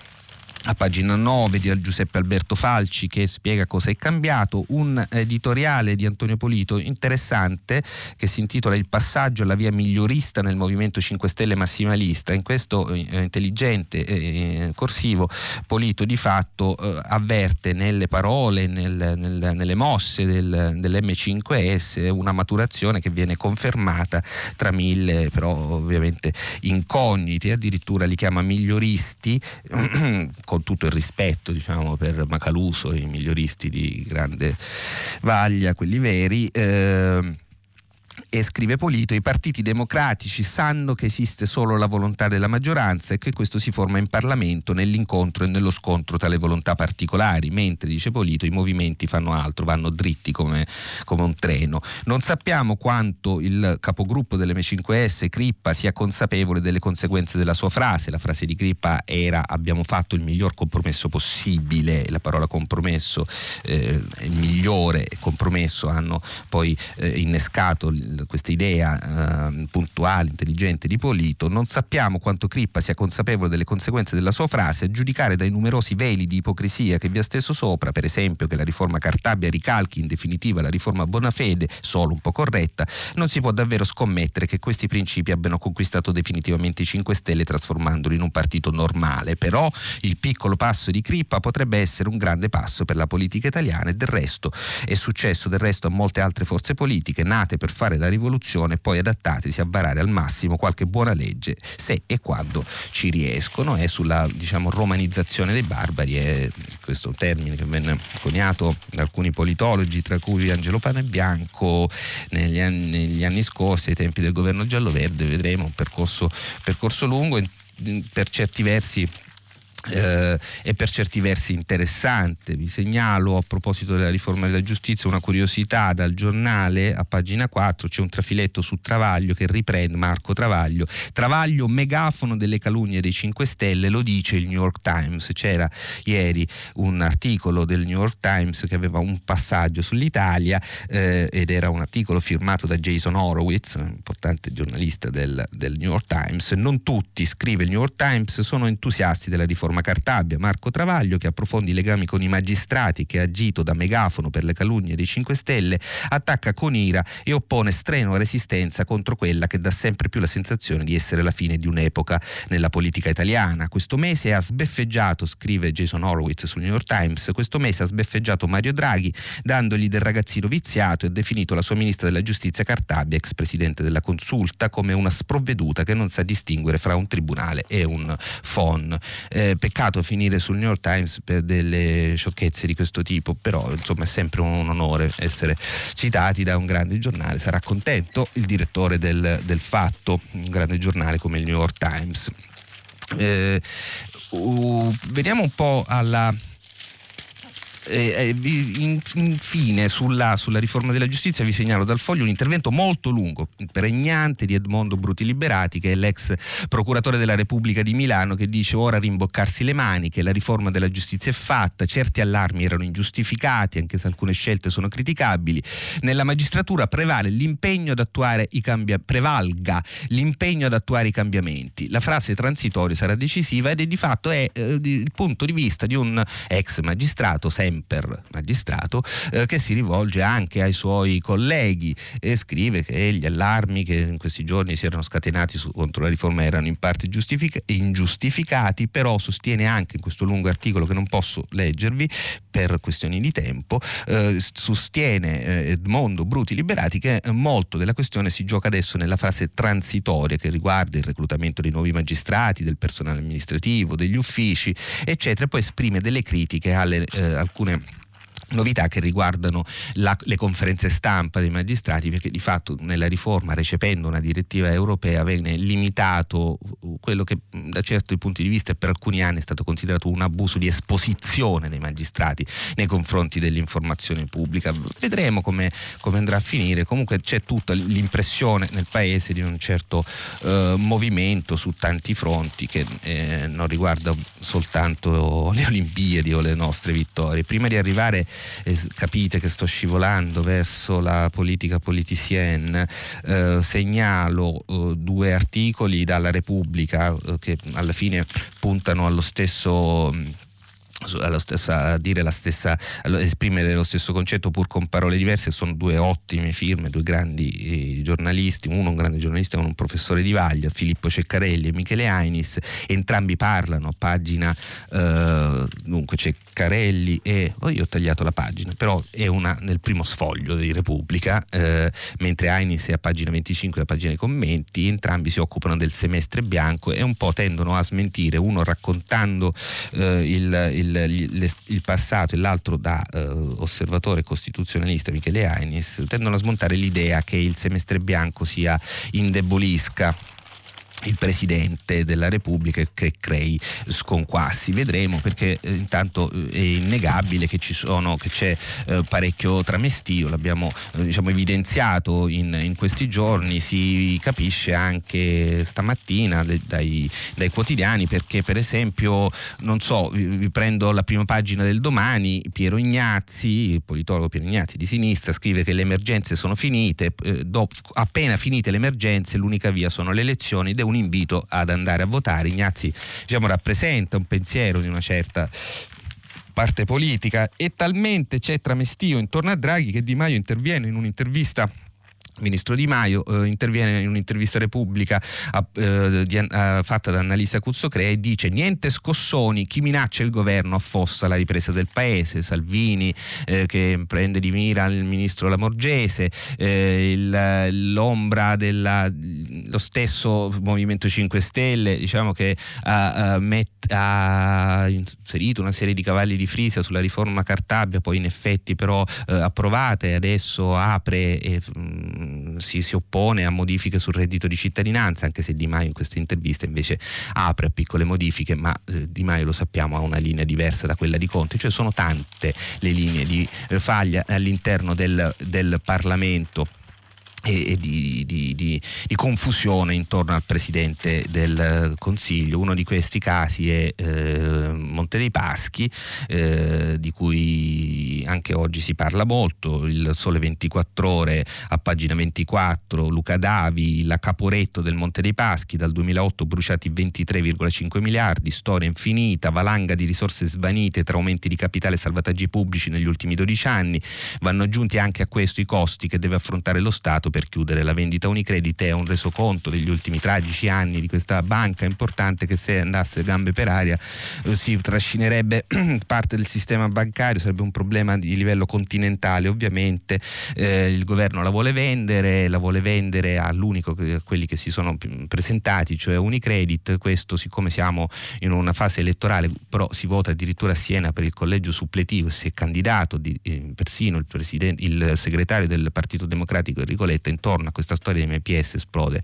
a pagina 9 di Giuseppe Alberto Falci che spiega cosa è cambiato, un editoriale di Antonio Polito interessante che si intitola Il passaggio alla via migliorista nel Movimento 5 Stelle massimalista. In questo eh, intelligente eh, corsivo Polito di fatto eh, avverte nelle parole, nel, nel, nelle mosse del, dell'M5S una maturazione che viene confermata tra mille però ovviamente incogniti, addirittura li chiama miglioristi con tutto il rispetto diciamo, per Macaluso, i miglioristi di grande vaglia, quelli veri. Eh, e scrive Polito, i partiti democratici sanno che esiste solo la volontà della maggioranza e che questo si forma in Parlamento nell'incontro e nello scontro tra le volontà particolari, mentre, dice Polito, i movimenti fanno altro, vanno dritti come, come un treno. Non sappiamo quanto il capogruppo dell'M5S, Crippa, sia consapevole delle conseguenze della sua frase. La frase di Crippa era abbiamo fatto il miglior compromesso possibile, la parola compromesso, eh, il migliore compromesso hanno poi eh, innescato questa idea eh, puntuale, intelligente di Polito, non sappiamo quanto Crippa sia consapevole delle conseguenze della sua frase, a giudicare dai numerosi veli di ipocrisia che vi ha steso sopra, per esempio che la riforma Cartabia ricalchi in definitiva la riforma Bonafede, solo un po' corretta, non si può davvero scommettere che questi principi abbiano conquistato definitivamente i 5 Stelle trasformandoli in un partito normale, però il piccolo passo di Crippa potrebbe essere un grande passo per la politica italiana e del resto è successo del resto a molte altre forze politiche nate per fare la rivoluzione e poi adattatisi a varare al massimo qualche buona legge se e quando ci riescono. E sulla diciamo, romanizzazione dei barbari è questo termine che venne coniato da alcuni politologi tra cui Angelo Pane Bianco negli anni, negli anni scorsi ai tempi del governo giallo-verde vedremo un percorso, percorso lungo per certi versi eh, è per certi versi interessante. Vi segnalo a proposito della riforma della giustizia una curiosità dal giornale a pagina 4 c'è un trafiletto su Travaglio che riprende Marco Travaglio. Travaglio megafono delle calunnie dei 5 Stelle, lo dice il New York Times. C'era ieri un articolo del New York Times che aveva un passaggio sull'Italia eh, ed era un articolo firmato da Jason Horowitz, importante giornalista del, del New York Times. Non tutti, scrive il New York Times, sono entusiasti della riforma riforma Cartabia, Marco Travaglio che approfondi i legami con i magistrati, che ha agito da megafono per le calunnie dei 5 Stelle, attacca con ira e oppone strenua resistenza contro quella che dà sempre più la sensazione di essere la fine di un'epoca nella politica italiana. Questo mese ha sbeffeggiato, scrive Jason Horowitz sul New York Times, questo mese ha sbeffeggiato Mario Draghi dandogli del ragazzino viziato e ha definito la sua ministra della giustizia Cartabia, ex presidente della consulta, come una sprovveduta che non sa distinguere fra un tribunale e un phon. Eh, peccato finire sul New York Times per delle sciocchezze di questo tipo, però insomma è sempre un onore essere citati da un grande giornale, sarà contento il direttore del, del Fatto, un grande giornale come il New York Times. Eh, uh, vediamo un po' alla eh, infine sulla, sulla, riforma della giustizia vi segnalo dal foglio un intervento molto lungo, pregnante di Edmondo Bruti Liberati che è l'ex procuratore della Repubblica di Milano che dice ora rimboccarsi le mani, che la riforma della giustizia è fatta, certi allarmi erano ingiustificati anche se alcune scelte sono criticabili, nella magistratura prevale l'impegno ad attuare i cambiamenti, prevalga l'impegno ad attuare i cambiamenti. La frase transitoria sarà decisiva ed è di fatto è eh, il punto di vista di un ex magistrato sempre Semper, magistrato, eh, che si rivolge anche ai suoi colleghi e scrive che gli allarmi che in questi giorni si erano scatenati su, contro la riforma erano in parte giustific- ingiustificati, però sostiene anche in questo lungo articolo che non posso leggervi per questioni di tempo, eh, sostiene eh, Edmondo Bruti Liberati che molto della questione si gioca adesso nella fase transitoria che riguarda il reclutamento dei nuovi magistrati, del personale amministrativo, degli uffici, eccetera, e poi esprime delle critiche alle eh, alcune Comune novità che riguardano la, le conferenze stampa dei magistrati perché di fatto nella riforma recependo una direttiva europea viene limitato quello che da certi punti di vista per alcuni anni è stato considerato un abuso di esposizione dei magistrati nei confronti dell'informazione pubblica. Vedremo come, come andrà a finire. Comunque c'è tutta l'impressione nel paese di un certo eh, movimento su tanti fronti che eh, non riguarda soltanto le Olimpiadi o le nostre vittorie. Prima di arrivare eh, capite che sto scivolando verso la politica politicienne, eh, segnalo eh, due articoli dalla Repubblica eh, che alla fine puntano allo stesso Stessa, dire la stessa, esprimere lo stesso concetto pur con parole diverse. Sono due ottime firme, due grandi eh, giornalisti, uno un grande giornalista e uno un professore di Vaglia, Filippo Ceccarelli e Michele Ainis, entrambi parlano a pagina, eh, dunque Ceccarelli e, oh io ho tagliato la pagina, però è una nel primo sfoglio di Repubblica, eh, mentre Ainis è a pagina 25, la pagina dei commenti, entrambi si occupano del semestre bianco e un po' tendono a smentire, uno raccontando eh, il, il il, il passato e l'altro da eh, osservatore costituzionalista Michele Ainis tendono a smontare l'idea che il semestre bianco sia indebolisca il Presidente della Repubblica che crei sconquassi. Vedremo perché eh, intanto eh, è innegabile che, ci sono, che c'è eh, parecchio tramestio, l'abbiamo eh, diciamo, evidenziato in, in, questi giorni, si capisce anche stamattina de, dai, dai, quotidiani perché per esempio, non so, vi prendo la prima pagina del domani, Piero Ignazzi, il politologo Piero Ignazzi di sinistra, scrive che le emergenze sono finite, eh, dopo, appena finite le emergenze l'unica via sono le elezioni è un invito ad andare a votare. Ignazzi diciamo, rappresenta un pensiero di una certa parte politica e talmente c'è tramestio intorno a Draghi che Di Maio interviene in un'intervista ministro Di Maio eh, interviene in un'intervista Repubblica eh, di, eh, fatta da Annalisa Cuzzocrea e dice niente scossoni, chi minaccia il governo affossa la ripresa del paese, Salvini eh, che prende di mira il ministro Lamorgese, eh, il, l'ombra dello stesso Movimento 5 Stelle diciamo che ha, met, ha, inserito una serie di cavalli di frisa sulla riforma Cartabia, poi in effetti però eh, approvata e adesso apre e, mm, si, si, oppone a modifiche sul reddito di cittadinanza, anche se Di Maio in questa intervista invece apre a piccole modifiche, ma eh, Di Maio lo sappiamo ha una linea diversa da quella di Conte, cioè sono tante le linee di eh, faglia all'interno del, del Parlamento e, di, di, di, di, confusione intorno al Presidente del Consiglio. Uno di questi casi è eh, Monte dei Paschi, eh, di cui anche oggi si parla molto, il Sole 24 ore a pagina 24, Luca Davi, la Caporetto del Monte dei Paschi, dal 2008 bruciati 23,5 miliardi, storia infinita, valanga di risorse svanite tra aumenti di capitale e salvataggi pubblici negli ultimi 12 anni, vanno aggiunti anche a questo i costi che deve affrontare lo Stato per chiudere. La vendita Unicredit è un resoconto degli ultimi tragici anni di questa banca. Importante che se andasse gambe per aria eh, si trascinerebbe parte del sistema bancario, sarebbe un problema di livello continentale ovviamente, eh, il governo la vuole vendere, la vuole vendere all'unico, a quelli che si sono presentati, cioè Unicredit, questo siccome siamo in una fase elettorale, però si vota addirittura a Siena per il collegio suppletivo, si è candidato di, eh, persino il, il segretario del Partito Democratico Enrico Letta virgolette, intorno a questa storia di MPS esplode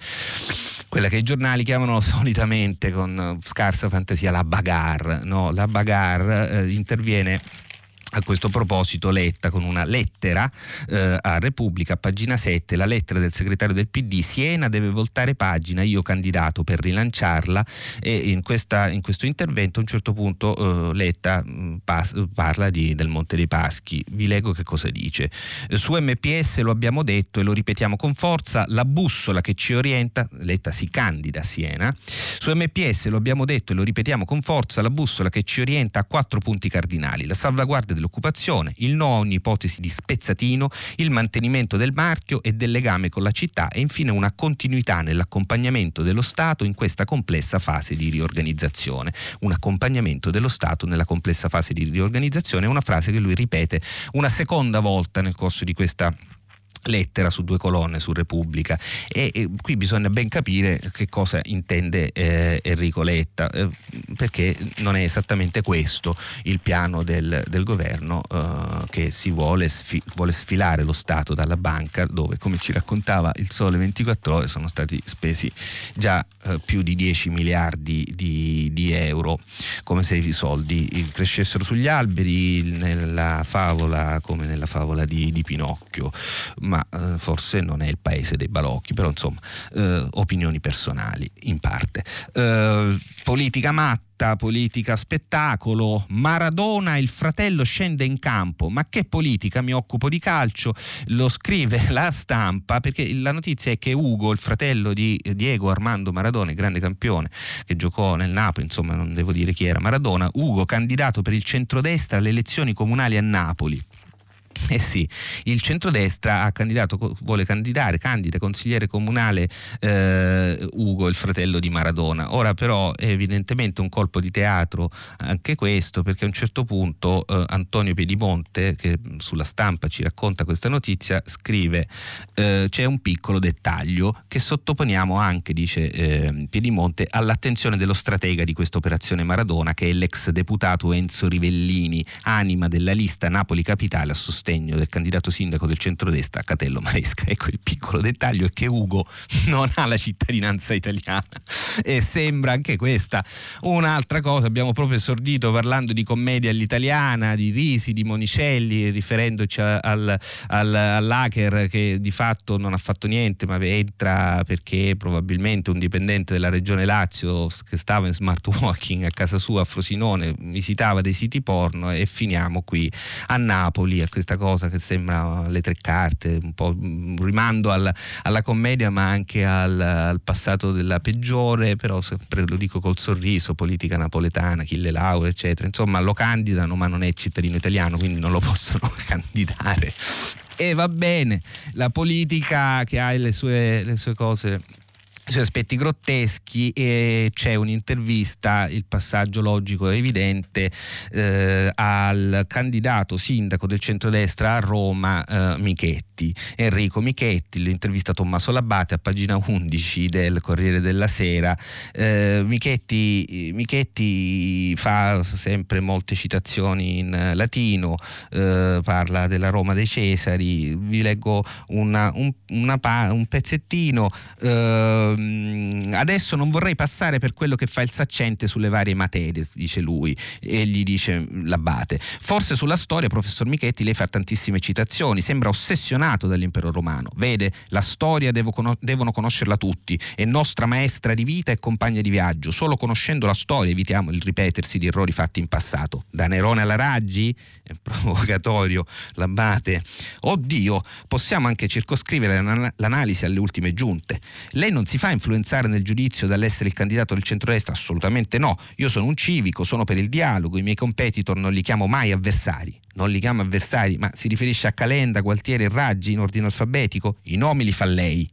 quella che i giornali chiamano solitamente con scarsa fantasia la bagarre. No? La bagarre eh, interviene a questo proposito Letta con una lettera eh, a Repubblica, pagina 7, la lettera del segretario del PD, Siena deve voltare pagina, io candidato per rilanciarla e in, questa, in questo intervento a un certo punto eh, Letta mm, pas, parla di, del Monte dei Paschi, vi leggo che cosa dice. Su MPS lo abbiamo detto e lo ripetiamo con forza, la bussola che ci orienta, Letta si candida a Siena, su MPS lo abbiamo detto e lo ripetiamo con forza, la bussola che ci orienta a quattro punti cardinali, la salvaguardia del dell'occupazione, il no a ogni ipotesi di spezzatino, il mantenimento del marchio e del legame con la città e infine una continuità nell'accompagnamento dello Stato in questa complessa fase di riorganizzazione. Un accompagnamento dello Stato nella complessa fase di riorganizzazione è una frase che lui ripete una seconda volta nel corso di questa lettera su due colonne su Repubblica. E, e, qui bisogna ben capire che cosa intende eh, Enrico Letta eh, perché non è esattamente questo il piano del, del governo eh, che si vuole, sfi- vuole, sfilare lo Stato dalla banca dove come ci raccontava il Sole 24 ore sono stati spesi già eh, più di 10 miliardi di, di, euro come se i soldi crescessero sugli alberi nella favola come nella favola di, di Pinocchio. ma eh, forse non è il paese dei balocchi, però insomma eh, opinioni personali in parte. Eh, politica matta, politica spettacolo, Maradona il fratello scende in campo, ma che politica? Mi occupo di calcio, lo scrive la stampa perché la notizia è che Ugo, il fratello di Diego Armando Maradona, il grande campione che giocò nel Napoli, insomma non devo dire chi era Maradona, Ugo candidato per il centrodestra alle elezioni comunali a Napoli eh sì, il centrodestra vuole candidare, candida consigliere comunale eh, Ugo, il fratello di Maradona. Ora però è evidentemente un colpo di teatro anche questo, perché a un certo punto eh, Antonio Piedimonte, che sulla stampa ci racconta questa notizia, scrive eh, c'è un piccolo dettaglio che sottoponiamo anche, dice eh, Piedimonte, all'attenzione dello stratega di questa operazione Maradona, che è l'ex deputato Enzo Rivellini, anima della lista Napoli Capitale a sostegno sostegno del candidato sindaco del centrodestra Catello Maresca. Ecco il piccolo dettaglio è che Ugo non ha la cittadinanza italiana e sembra anche questa un'altra cosa. Abbiamo proprio esordito parlando di commedia all'italiana, di Risi, di Monicelli, riferendoci al, al, all'hacker che di fatto non ha fatto niente ma entra perché probabilmente un dipendente della regione Lazio che stava in smart walking a casa sua a Frosinone visitava dei siti porno e finiamo qui a Napoli a questa questa cosa che sembra le tre carte, un po' rimando al, alla commedia ma anche al, al, passato della peggiore, però sempre lo dico col sorriso, politica napoletana, Achille Lauro, eccetera. Insomma, lo candidano ma non è cittadino italiano, quindi non lo possono candidare. E va bene, la politica che ha le sue, le sue cose sui aspetti grotteschi e c'è un'intervista, il passaggio logico è evidente, eh, al candidato sindaco del centrodestra a Roma, eh, Michetti, Enrico Michetti, l'intervista Tommaso Labate a pagina 11 del Corriere della Sera. Eh, Michetti, Michetti, fa sempre molte citazioni in latino, eh, parla della Roma dei Cesari, vi leggo una, un, una, un pezzettino eh, Ehm, adesso non vorrei passare per quello che fa il saccente sulle varie materie, dice lui, e gli dice l'abate. Forse sulla storia, professor Michetti, lei fa tantissime citazioni, sembra ossessionato dall'impero romano. Vede, la storia con- devono conoscerla tutti, è nostra maestra di vita e compagna di viaggio. Solo conoscendo la storia evitiamo il ripetersi di errori fatti in passato. Da Nerone alla Raggi? È provocatorio, l'abate. Oddio, possiamo anche circoscrivere l'analisi alle ultime giunte. Lei non si fa influenzare nel giudizio dall'essere il candidato del centrodestra? Assolutamente no. Io sono un civico, sono per il dialogo, i miei competitor non li chiamo mai avversari. Non li chiamo avversari, ma si riferisce a Calenda, Gualtieri e Raggi in ordine alfabetico? I nomi li fa lei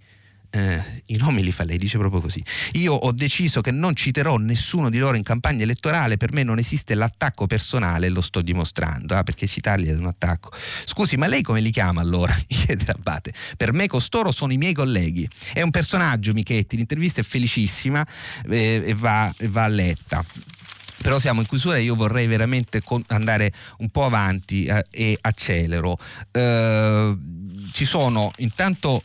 eh, i nomi li fa lei, dice proprio così. Io ho deciso che non citerò nessuno di loro in campagna elettorale, per me non esiste l'attacco personale, lo sto dimostrando, ah, perché citarli è un attacco. Scusi, ma lei come li chiama allora? chiede l'abate. Per me costoro sono i miei colleghi. È un personaggio, Michetti, l'intervista è felicissima eh, e, va, e va letta però siamo in chiusura e io vorrei veramente andare un po' avanti eh, e accelero. Eh, ci sono intanto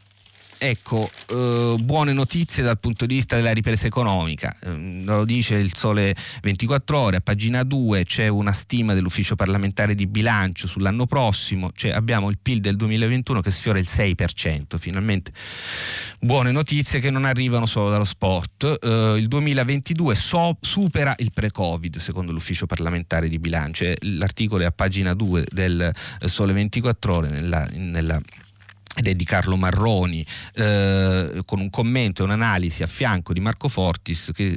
ecco, eh, buone notizie dal punto di vista della ripresa economica. Eh, lo dice il Sole 24 Ore, a pagina 2 c'è una stima dell'ufficio parlamentare di bilancio sull'anno prossimo, cioè abbiamo il PIL del 2021 che sfiora il 6%, finalmente buone notizie che non arrivano solo dallo sport. Eh, il 2022 so, supera il pre-Covid, secondo l'ufficio parlamentare di bilancio. L'articolo è a pagina 2 del Sole 24 Ore nella, nella ed è di Carlo Marroni, eh, con un commento e un'analisi a fianco di Marco Fortis che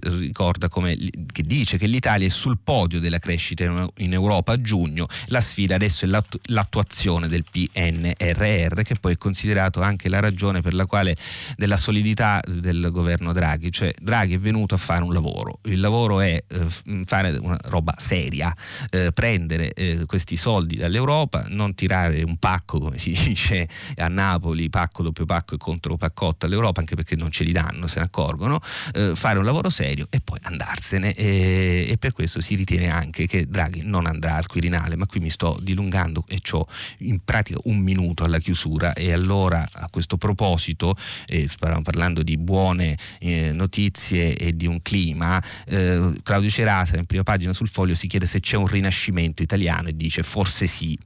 come, che dice che l'Italia è sul podio della crescita in Europa a giugno, la sfida adesso è l'attu- l'attuazione del PNRR che poi è considerato anche la ragione per la quale della solidità del governo Draghi, cioè Draghi è venuto a fare un lavoro, il lavoro è eh, fare una roba seria, eh, prendere eh, questi soldi dall'Europa, non tirare un pacco come si dice a Napoli Napoli, pacco doppio pacco e contro paccotta all'Europa, anche perché non ce li danno, se ne accorgono, eh, fare un lavoro serio e poi andarsene. E, e, per questo si ritiene anche che Draghi non andrà al Quirinale, ma qui mi sto dilungando e ho in pratica un minuto alla chiusura e allora a questo proposito, eh, parlando di buone eh, notizie e di un clima, eh, Claudio Cerasa in prima pagina sul foglio si chiede se c'è un rinascimento italiano e dice forse sì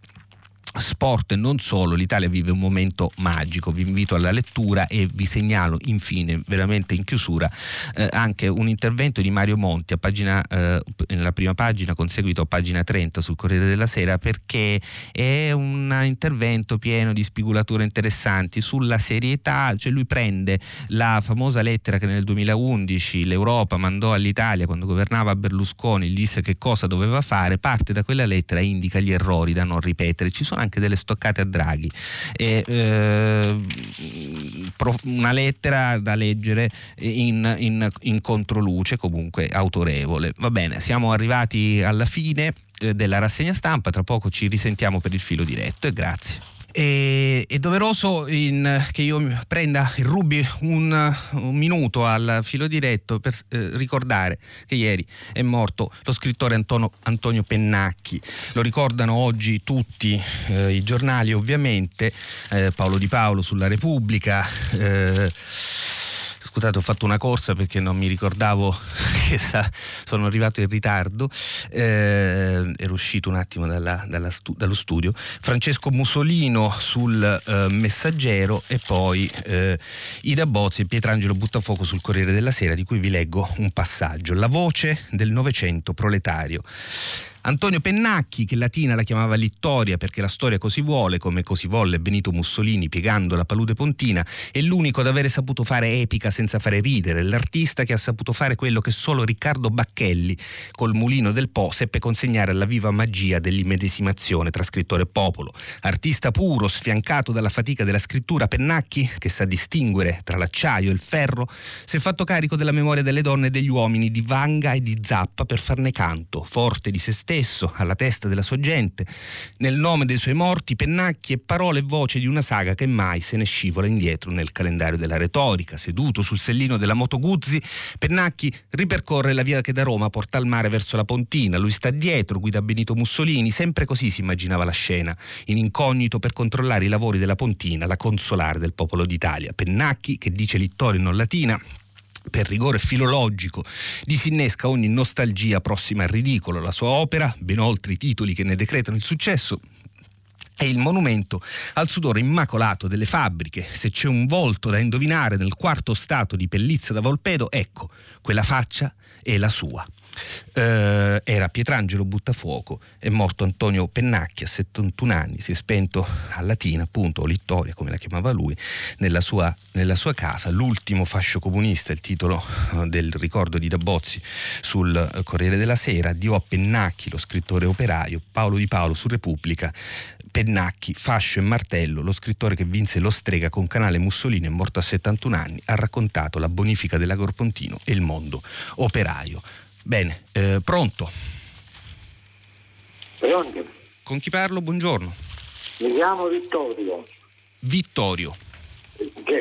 sport e non solo, l'Italia vive un momento magico, vi invito alla lettura e vi segnalo infine, veramente in chiusura, eh, anche un intervento di Mario Monti a pagina, eh, nella prima pagina, con seguito a pagina 30 sul Corriere della Sera, perché è un intervento pieno di spigolature interessanti sulla serietà, cioè lui prende la famosa lettera che nel 2011 l'Europa mandò all'Italia quando governava Berlusconi, gli disse che cosa doveva fare, parte da quella lettera e indica gli errori da non ripetere. Ci sono anche delle stoccate a Draghi. E, eh, una lettera da leggere in, in, in controluce, comunque autorevole. Va bene, siamo arrivati alla fine eh, della rassegna stampa, tra poco ci risentiamo per il filo diretto e grazie. E, è doveroso in, che io prenda e rubi un, un, minuto al filo diretto per eh, ricordare che ieri è morto lo scrittore Antonio, Antonio Pennacchi. Lo ricordano oggi tutti eh, i giornali, ovviamente, eh, Paolo Di Paolo sulla Repubblica eh, scusate ho fatto una corsa perché non mi ricordavo che sa, sono arrivato in ritardo, eh, ero uscito un attimo dalla, dalla stu, dallo studio, Francesco Musolino sul eh, Messaggero e poi eh, Ida Bozzi e Pietrangelo Buttafuoco sul Corriere della Sera di cui vi leggo un passaggio. La voce del Novecento proletario. Antonio Pennacchi, che Latina la chiamava Littoria perché la storia così vuole, come così volle Benito Mussolini piegando la palude pontina, è l'unico ad avere saputo fare epica senza fare ridere, l'artista che ha saputo fare quello che solo Riccardo Bacchelli, col mulino del Po, seppe consegnare alla viva magia dell'immedesimazione tra scrittore e popolo. Artista puro, sfiancato dalla fatica della scrittura, Pennacchi, che sa distinguere tra l'acciaio e il ferro, si è fatto carico della memoria delle donne e degli uomini di Vanga e di Zappa per farne canto, forte di se stesso stesso alla testa della sua gente, nel nome dei suoi morti, pennacchi e parole e voce di una saga che mai se ne scivola indietro nel calendario della retorica. Seduto sul sellino della moto Guzzi, Pennacchi ripercorre la via che da Roma porta al mare verso la Pontina. Lui sta dietro, guida Benito Mussolini, sempre così si immaginava la scena, in incognito per controllare i lavori della Pontina, la consolare del popolo d'Italia. Pennacchi, che dice Littorio non latina, per rigore filologico, disinnesca ogni nostalgia prossima al ridicolo. La sua opera, ben oltre i titoli che ne decretano il successo, è il monumento al sudore immacolato delle fabbriche. Se c'è un volto da indovinare nel quarto stato di Pellizza da Volpedo, ecco, quella faccia è la sua eh, era Pietrangelo Buttafuoco, è morto Antonio Pennacchi a 71 anni, si è spento a Latina, appunto, o Littoria come la chiamava lui, nella sua, nella sua casa, l'ultimo fascio comunista, il titolo eh, del ricordo di Dabozzi sul eh, Corriere della Sera, Dio a Pennacchi, lo scrittore operaio, Paolo Di Paolo su Repubblica, Pennacchi, Fascio e Martello, lo scrittore che vinse lo strega con Canale Mussolini, è morto a 71 anni, ha raccontato la bonifica dell'Agorpontino e il mondo operaio. Bene, eh, pronto? Pronto? Con chi parlo? Buongiorno. Mi chiamo Vittorio. Vittorio.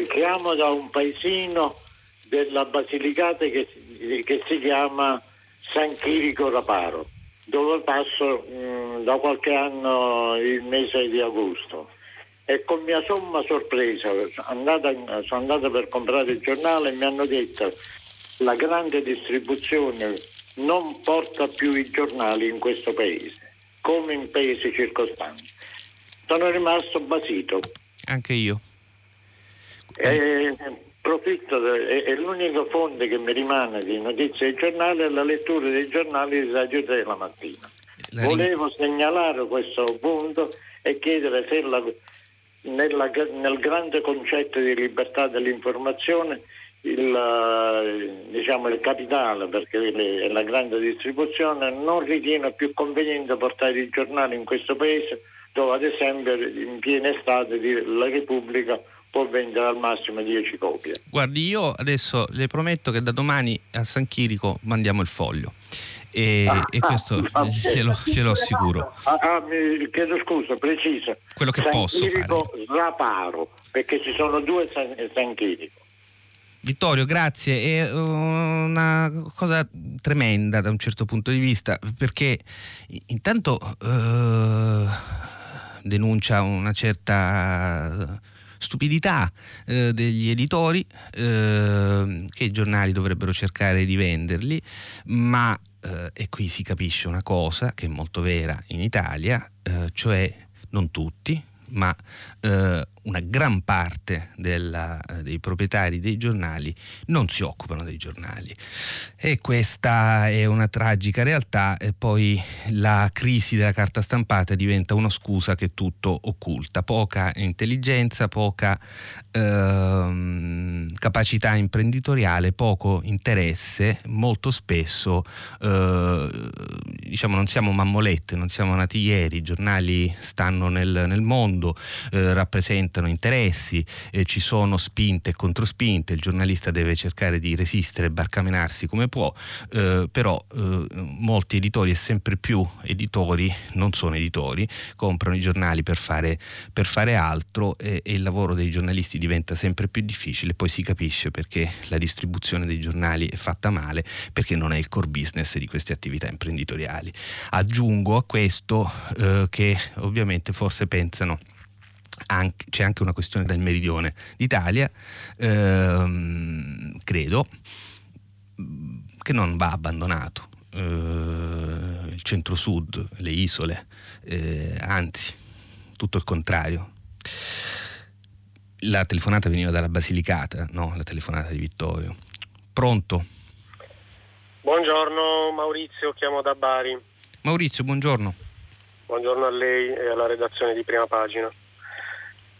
chiamo da un paesino della Basilicata che, che si chiama San Chirico Raparo, dove passo mh, mm, da qualche anno il mese di agosto. E con mia somma sorpresa andata, sono andato per comprare il giornale e mi hanno detto la grande distribuzione non porta più i giornali in questo paese, come in paesi circostanti. Sono rimasto basito. Anche io. E, profitto, è, è l'unica fonte che mi rimane di notizie dei giornali è la lettura dei giornali di Radio 3 la mattina. La Volevo segnalare questo punto e chiedere se la, nella, nel grande concetto di libertà dell'informazione il, eh, diciamo, il capitale, perché è la grande distribuzione, non ritiene più conveniente portare i giornali in questo paese dove ad esempio in piena estate la Repubblica può vendere al massimo 10 copie. Guardi, io adesso le prometto che da domani a San Chirico mandiamo il foglio e, ah, e questo ah, glielo, glielo assicuro. Ah, ah, chiedo scusa, preciso. Quello che San posso Chirico, fare. Raparo, perché ci sono due San, San Chirico. Vittorio, grazie. È una cosa tremenda da un certo punto di vista, perché intanto eh, denuncia una certa stupidità eh, degli editori eh, che i giornali dovrebbero cercare di venderli, ma eh, e qui si capisce una cosa che è molto vera in Italia, eh, cioè non tutti, ma eh, una gran parte della, eh, dei proprietari dei giornali non si occupano dei giornali. E questa è una tragica realtà e poi la crisi della carta stampata diventa una scusa che tutto occulta, poca intelligenza, poca ehm, capacità imprenditoriale, poco interesse, molto spesso eh, diciamo non siamo mammolette, non siamo nati ieri, i giornali stanno nel, nel mondo, eh, rappresentano interessi, ci sono spinte e controspinte, il giornalista deve cercare di resistere barcamenarsi come può, eh, però eh, molti editori e sempre più editori non sono editori, comprano i giornali per fare, per fare altro e, e il lavoro dei giornalisti diventa sempre più difficile, poi si capisce perché la distribuzione dei giornali è fatta male, perché non è il core business di queste attività imprenditoriali. Aggiungo a questo eh, che ovviamente forse pensano anche, c'è anche una questione del meridione d'Italia, ehm, credo, che non va abbandonato. Eh, il centro-sud, le isole, eh, anzi, tutto il contrario. La telefonata veniva dalla Basilicata, no? La telefonata di Vittorio. Pronto? Buongiorno Maurizio, chiamo da Bari. Maurizio, buongiorno. Buongiorno a lei e alla redazione di prima pagina.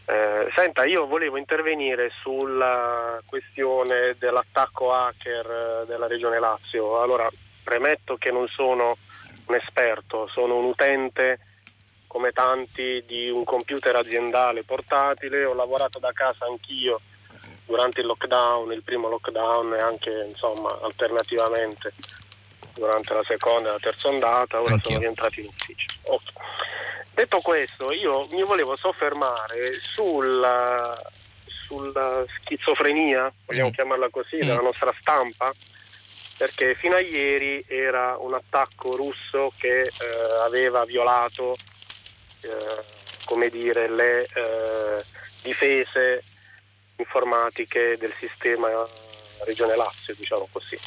Eh, senta, io volevo intervenire sulla questione dell'attacco hacker eh, della Regione Lazio. Allora, premetto che non sono un esperto, sono un utente come tanti di un computer aziendale portatile, ho lavorato da casa anch'io durante il lockdown, il primo lockdown e anche insomma alternativamente durante la seconda e la terza ondata, ora anch'io. sono rientrato in ufficio. Okay. Detto questo, io mi volevo soffermare sulla, sulla schizofrenia, vogliamo mm. chiamarla così, mm. della nostra stampa, perché fino a ieri era un attacco russo che eh, aveva violato eh, come dire, le eh, difese informatiche del sistema Regione Lazio, diciamo così.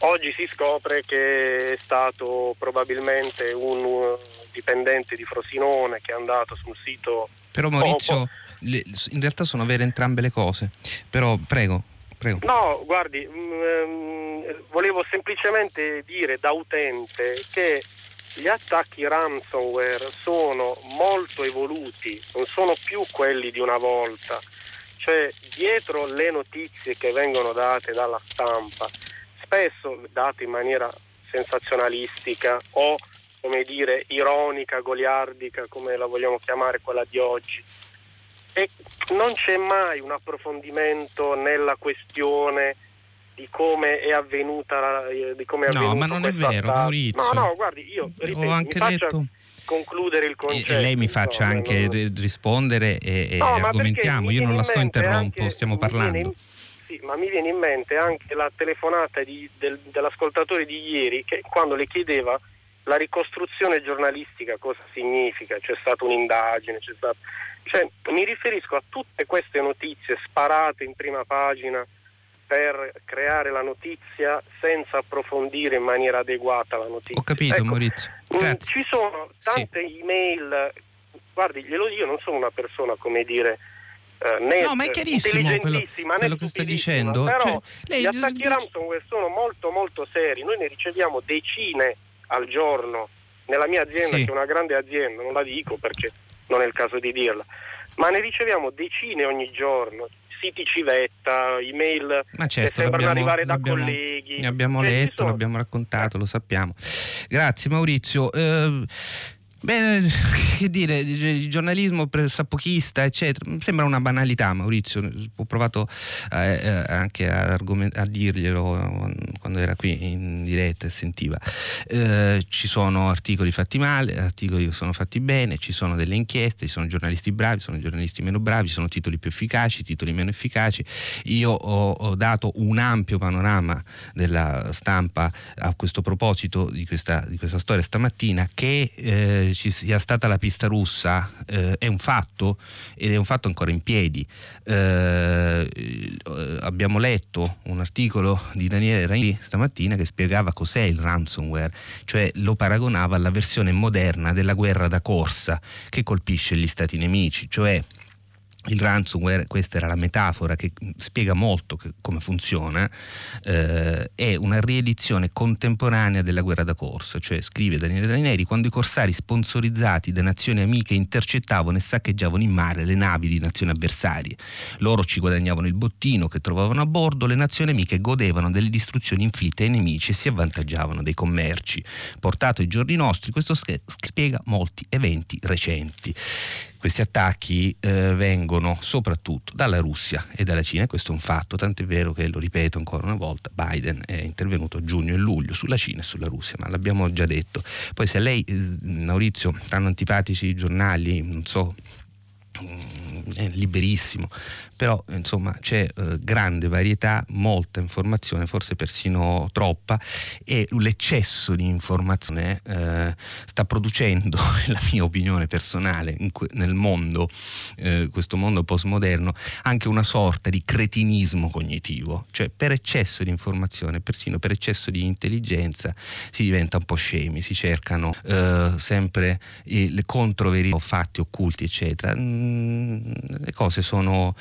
Oggi si scopre che è stato probabilmente un dipendente di Frosinone che è andato sul sito. Però Maurizio, le, in realtà sono vere entrambe le cose. Però prego, prego. No, guardi, mh, mm, volevo semplicemente dire da utente che gli attacchi ransomware sono molto evoluti, non sono più quelli di una volta. Cioè, dietro le notizie che vengono date dalla stampa spesso date in maniera sensazionalistica o come dire ironica, goliardica, come la vogliamo chiamare quella di oggi. E non c'è mai un approfondimento nella questione di come è avvenuta di come è No, ma non è vero. Maurizio. No, no, guardi, io ripeto, Ho anche detto concludere il concetto. E lei mi faccia insomma, anche non... rispondere e, e no, argomentiamo, io non la sto interrompendo, stiamo parlando. In, sì, ma mi viene in mente anche la telefonata di, del, dell'ascoltatore di ieri che quando le chiedeva la ricostruzione giornalistica cosa significa, c'è stata un'indagine, c'è stato... cioè, mi riferisco a tutte queste notizie sparate in prima pagina per creare la notizia senza approfondire in maniera adeguata la notizia. Ho capito ecco, Maurizio. Mm, Grazie. Ci sono tante sì. email, guardi, glielo dico, io non sono una persona come dire eh, net, no, ma è chiarissimo quello, quello che sta dicendo. Però cioè, lei... gli attacchi ransomware sono molto molto seri, noi ne riceviamo decine al giorno nella mia azienda, sì. che è una grande azienda, non la dico perché non è il caso di dirla, ma ne riceviamo decine ogni giorno, siti civetta, email ma certo, che sembrano arrivare da colleghi. Ne abbiamo cioè, letto, l'abbiamo raccontato, lo sappiamo. Grazie Maurizio. Eh, Beh, che dire, il giornalismo pressapochista, eccetera, sembra una banalità, Maurizio. Ho provato eh, eh anche a, argoment- a, dirglielo quando era qui in diretta e sentiva. Eh, ci sono articoli fatti male, articoli che sono fatti bene, ci sono delle inchieste, ci sono giornalisti bravi, ci sono giornalisti meno bravi, ci sono titoli più efficaci, titoli meno efficaci. Io ho, ho dato un ampio panorama della stampa a questo proposito di questa, di questa storia stamattina che eh, ci sia stata la pista russa eh, è un fatto ed è un fatto ancora in piedi. Eh, abbiamo letto un articolo di Daniele Raini stamattina che spiegava cos'è il ransomware, cioè lo paragonava alla versione moderna della guerra da corsa che colpisce gli stati nemici, cioè il ransomware, questa era la metafora che spiega molto che, come funziona, eh, è una riedizione contemporanea della guerra da corsa, cioè scrive Daniele Ranieri, quando i corsari sponsorizzati da nazioni amiche intercettavano e saccheggiavano in mare le navi di nazioni avversarie. Loro ci guadagnavano il bottino che trovavano a bordo, le nazioni amiche godevano delle distruzioni inflitte ai nemici e si avvantaggiavano dei commerci. Portato ai giorni nostri, questo spiega molti eventi recenti questi attacchi eh, vengono soprattutto dalla Russia e dalla Cina, questo è un fatto, tant'è vero che, lo ripeto ancora una volta, Biden è intervenuto a giugno e luglio sulla Cina e sulla Russia, ma l'abbiamo già detto. Poi se lei, eh, Maurizio, stanno antipatici i giornali, non so, mm, è liberissimo, però insomma c'è eh, grande varietà, molta informazione, forse persino troppa e l'eccesso di informazione eh, sta producendo, la mia opinione personale, que- nel mondo, eh, questo mondo postmoderno, anche una sorta di cretinismo cognitivo, cioè per eccesso di informazione, persino per eccesso di intelligenza si diventa un po' scemi, si cercano eh, sempre le controverie fatti occulti, eccetera. Mm, le cose sono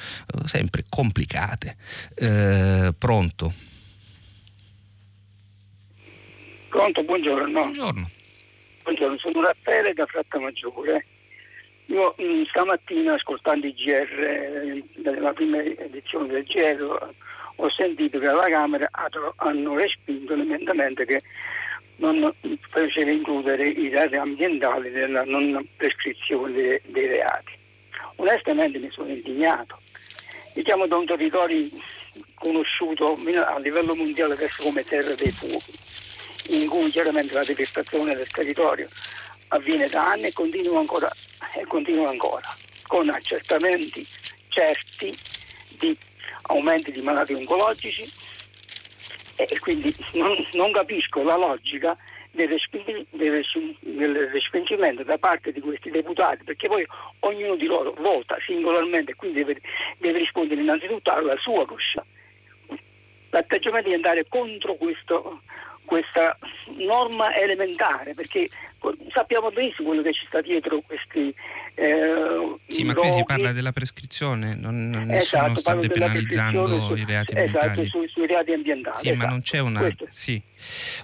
sempre complicate. Eh, pronto? Pronto, buongiorno. Buongiorno. Buongiorno, sono Raffaele da Frattamaggiore. Io mh, mm, stamattina ascoltando i GR, nella prima edizione del GR, ho sentito che alla Camera hanno respinto l'emendamento che non faceva includere i dati ambientali nella non prescrizione dei reati. Onestamente mi sono indignato Diciamo da un territorio conosciuto a livello mondiale adesso come terra dei fuochi, in cui chiaramente la devastazione del territorio avviene da anni e continua ancora, e continua ancora con accertamenti certi di aumenti di malati oncologici. E quindi non, non capisco la logica del respingimento da parte di questi deputati, perché poi ognuno di loro vota singolarmente e quindi deve, deve rispondere innanzitutto alla sua coscienza. L'atteggiamento di andare contro questo, questa norma elementare, perché sappiamo benissimo quello che ci sta dietro questi... Eh, sì, ma qui si parla della prescrizione, non, non esatto, nessuno sta depenalizzando i reati ambientali. Esatto, sui, sui reati ambientali. Sì, esatto. ma non c'è una... Questo. Sì,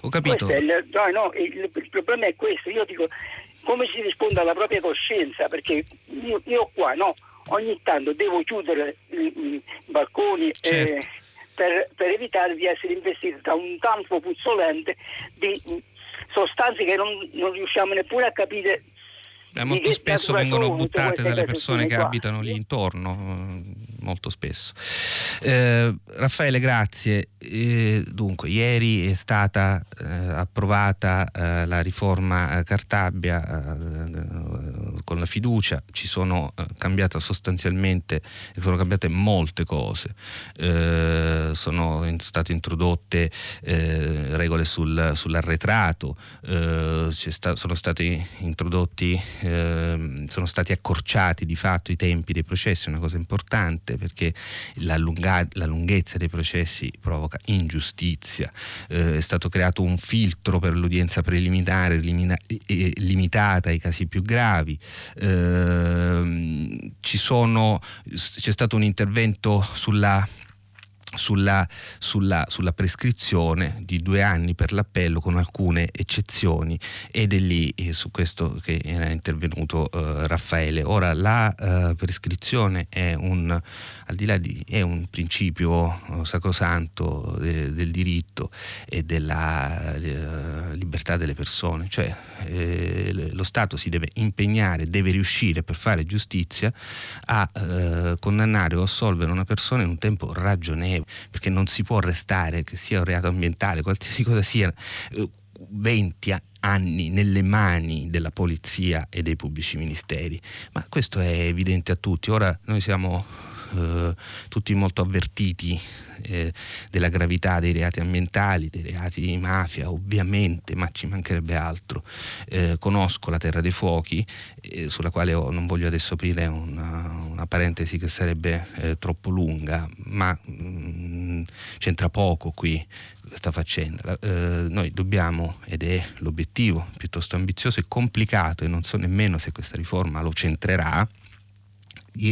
ho capito. Il, no, no, il, il, problema è questo, io dico come si risponde alla propria coscienza, perché io, io qua no, ogni tanto devo chiudere i, balconi certo. eh, per, per, evitare di essere investiti da un tanfo puzzolente di sostanze che non, non riusciamo neppure a capire eh, molto spesso vengono buttate dalle persone che abitano lì intorno, molto spesso. Eh, Raffaele, grazie. Eh, dunque, ieri è stata eh, approvata eh, la riforma eh, Cartabia con la fiducia, ci sono cambiate sostanzialmente, sono cambiate molte cose, sono in, state introdotte regole sul, sull'arretrato, sta, sono stati introdotti eh, sono stati accorciati di fatto i tempi dei processi, una cosa importante perché la, lunga, la lunghezza dei processi provoca ingiustizia, eh, è stato creato un filtro per l'udienza preliminare limina, eh, limitata ai casi più gravi, ehm, sono, c'è stato un intervento sulla sulla, sulla, sulla, prescrizione di due anni per l'appello con alcune eccezioni. Ed è lì eh, su questo che era intervenuto eh, Raffaele. Ora la eh, prescrizione è un, al di là di, è un principio eh, sacrosanto de, del diritto e della eh, libertà delle persone, cioè eh, lo Stato si deve impegnare, deve riuscire per fare giustizia a condannare o assolvere una persona in un tempo ragionevole, perché non si può restare, che sia un reato ambientale, qualsiasi cosa sia, 20 eh, anni nelle mani della polizia e dei pubblici ministeri, ma questo è evidente a tutti. Ora noi siamo eh, tutti molto avvertiti eh, della gravità dei reati ambientali, dei reati di mafia, ovviamente, ma ci mancherebbe altro. Eh, conosco la Terra dei Fuochi, eh, sulla quale ho, non voglio adesso aprire una, una parentesi che sarebbe eh, troppo lunga, ma mh, mm, c'entra poco qui questa faccenda. Eh, noi dobbiamo, ed è l'obiettivo piuttosto ambizioso e complicato, e non so nemmeno se questa riforma lo centrerà,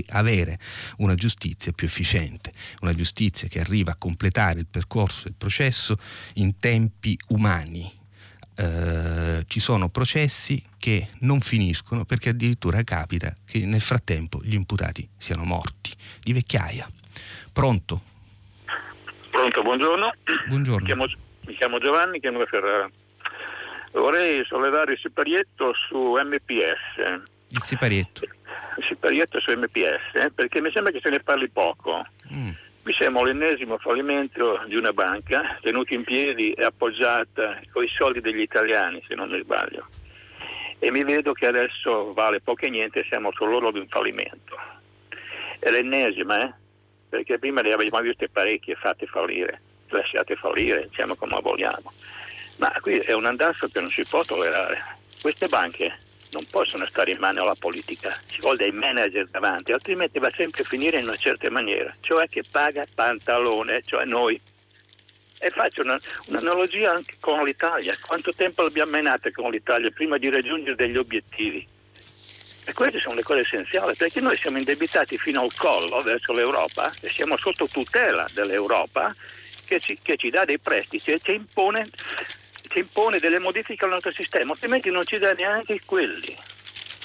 avere una giustizia più efficiente, una giustizia che arriva a completare il percorso del processo in tempi umani. Eh, ci sono processi che non finiscono perché addirittura capita che nel frattempo gli imputati siano morti di vecchiaia. Pronto? Pronto, buongiorno. Buongiorno. Mi chiamo, mi chiamo Giovanni, chiamo da Ferrara. Vorrei sollevare il siparietto su MPS. Il siparietto? Siparietto su MPS, eh, perché mi sembra che se ne parli poco. Mm. Mi sembra l'ennesimo fallimento di una banca tenuta in piedi e appoggiata con i soldi degli italiani, se non mi sbaglio. E mi vedo che adesso vale poco e niente, siamo sull'orlo di un fallimento. È l'ennesima, eh? perché prima ne avevamo viste parecchie fatte fallire, lasciate fallire, diciamo come vogliamo. Ma qui è un andazzo che non si può tollerare. Queste banche non possono stare in mano alla politica, ci vuole dei manager davanti, altrimenti va sempre a finire in una certa maniera, cioè che paga pantalone, cioè noi. E faccio una, un'analogia anche con l'Italia, quanto tempo l'abbiamo menata con l'Italia prima di raggiungere degli obiettivi? E queste sono le cose essenziali, perché noi siamo indebitati fino al collo verso l'Europa e siamo sotto tutela dell'Europa che ci, che ci dà dei prestiti e ci impone che impone delle modifiche al nostro sistema, altrimenti non ci dà neanche quelli.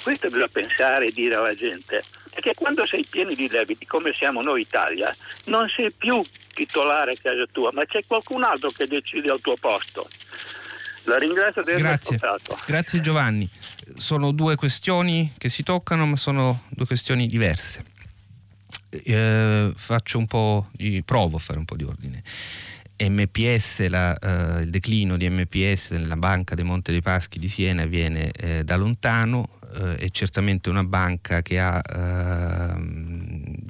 Questo bisogna pensare e dire alla gente, perché quando sei pieno di debiti, come siamo noi Italia, non sei più titolare a casa tua, ma c'è qualcun altro che decide al tuo posto. La ringrazio di aver Grazie. ascoltato. Grazie Giovanni. Sono due questioni che si toccano, ma sono due questioni diverse. Eh, faccio un po' di provo a fare un po' di ordine. MPS, la, uh, il declino di MPS nella banca dei Monte dei Paschi di Siena viene eh, da lontano, eh, è certamente una banca che ha eh,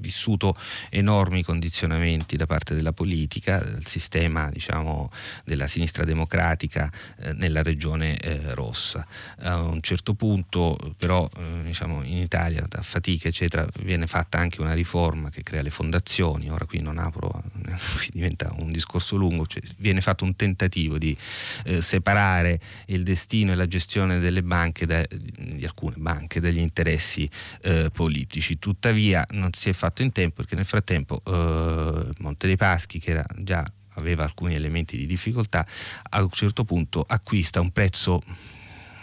vissuto enormi condizionamenti da parte della politica, del sistema diciamo, della sinistra democratica eh, nella regione eh, rossa. A un certo punto però eh, diciamo, in Italia da fatica eccetera viene fatta anche una riforma che crea le fondazioni, ora qui non apro, diventa un discorso lungo, cioè, viene fatto un tentativo di eh, separare il destino e la gestione delle banche da, di alcune banche dagli interessi eh, politici. Tuttavia non si è fatto in tempo perché nel frattempo eh, Monte dei Paschi, che era già aveva alcuni elementi di difficoltà, a un certo punto acquista un prezzo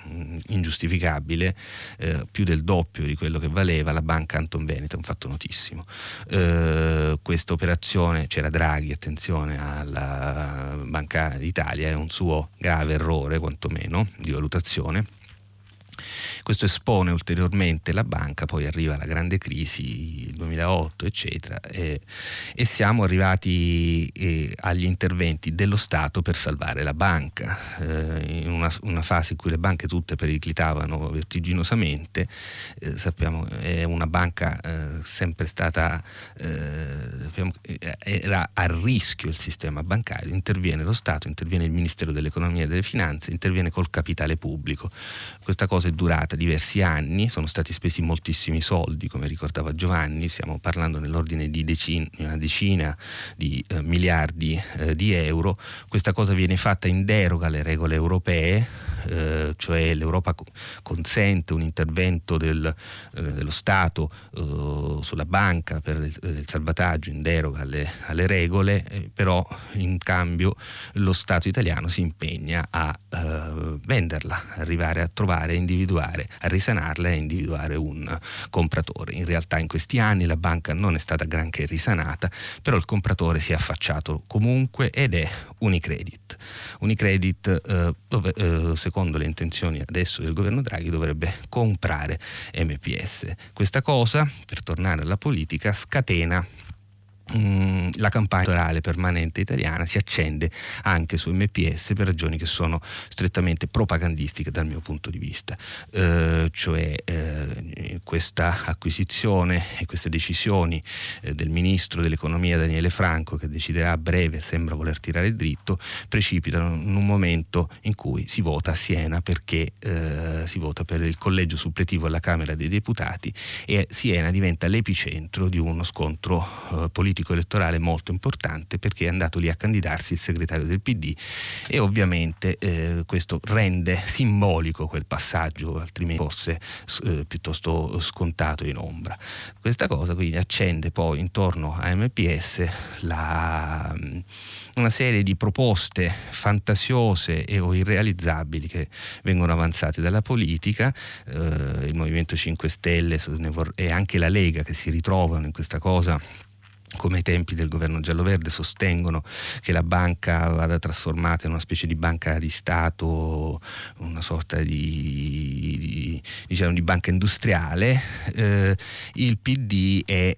mm, ingiustificabile, eh, più del doppio di quello che valeva la banca Anton Veneto, un fatto notissimo. Eh, questa operazione, c'era Draghi, attenzione alla Banca d'Italia, è un suo grave errore quantomeno di valutazione questo espone ulteriormente la banca, poi arriva la grande crisi, il 2008, eccetera, e, e siamo arrivati eh, agli interventi dello Stato per salvare la banca, eh, in una, una, fase in cui le banche tutte periclitavano vertiginosamente, eh, sappiamo è una banca eh, sempre stata, eh, era a rischio il sistema bancario, interviene lo Stato, interviene il Ministero dell'Economia e delle Finanze, interviene col capitale pubblico. Questa cosa è durata diversi anni, sono stati spesi moltissimi soldi, come ricordava Giovanni, stiamo parlando nell'ordine di decine, una decina di eh, miliardi eh, di euro. Questa cosa viene fatta in deroga alle regole europee, eh, cioè l'Europa consente un intervento del, eh, dello Stato eh, sulla banca per il, il, salvataggio in deroga alle, alle regole, eh, però in cambio lo Stato italiano si impegna a eh, venderla, arrivare a trovare, a individuare, a risanarla e individuare un compratore. In realtà in questi anni la banca non è stata granché risanata, però il compratore si è affacciato comunque ed è Unicredit. Unicredit, eh, dove, eh, secondo le intenzioni adesso del governo Draghi, dovrebbe comprare MPS. Questa cosa, per tornare alla politica, scatena la campagna elettorale permanente italiana si accende anche su MPS per ragioni che sono strettamente propagandistiche dal mio punto di vista, eh, cioè eh, questa acquisizione e queste decisioni eh, del ministro dell'economia Daniele Franco che deciderà a breve, sembra voler tirare dritto, precipitano in un momento in cui si vota a Siena perché eh, si vota per il collegio suppletivo alla Camera dei Deputati e Siena diventa l'epicentro di uno scontro eh, politico politico elettorale molto importante perché è andato lì a candidarsi il segretario del PD e ovviamente eh, questo rende simbolico quel passaggio, altrimenti fosse eh, piuttosto scontato in ombra. Questa cosa quindi accende poi intorno a MPS la, mm, una serie di proposte fantasiose e o irrealizzabili che vengono avanzate dalla politica, eh, il Movimento 5 Stelle e anche la Lega che si ritrovano in questa cosa come ai tempi del governo giallo-verde, sostengono che la banca vada trasformata in una specie di banca di Stato, una sorta di, di, diciamo, di banca industriale, eh, il PD è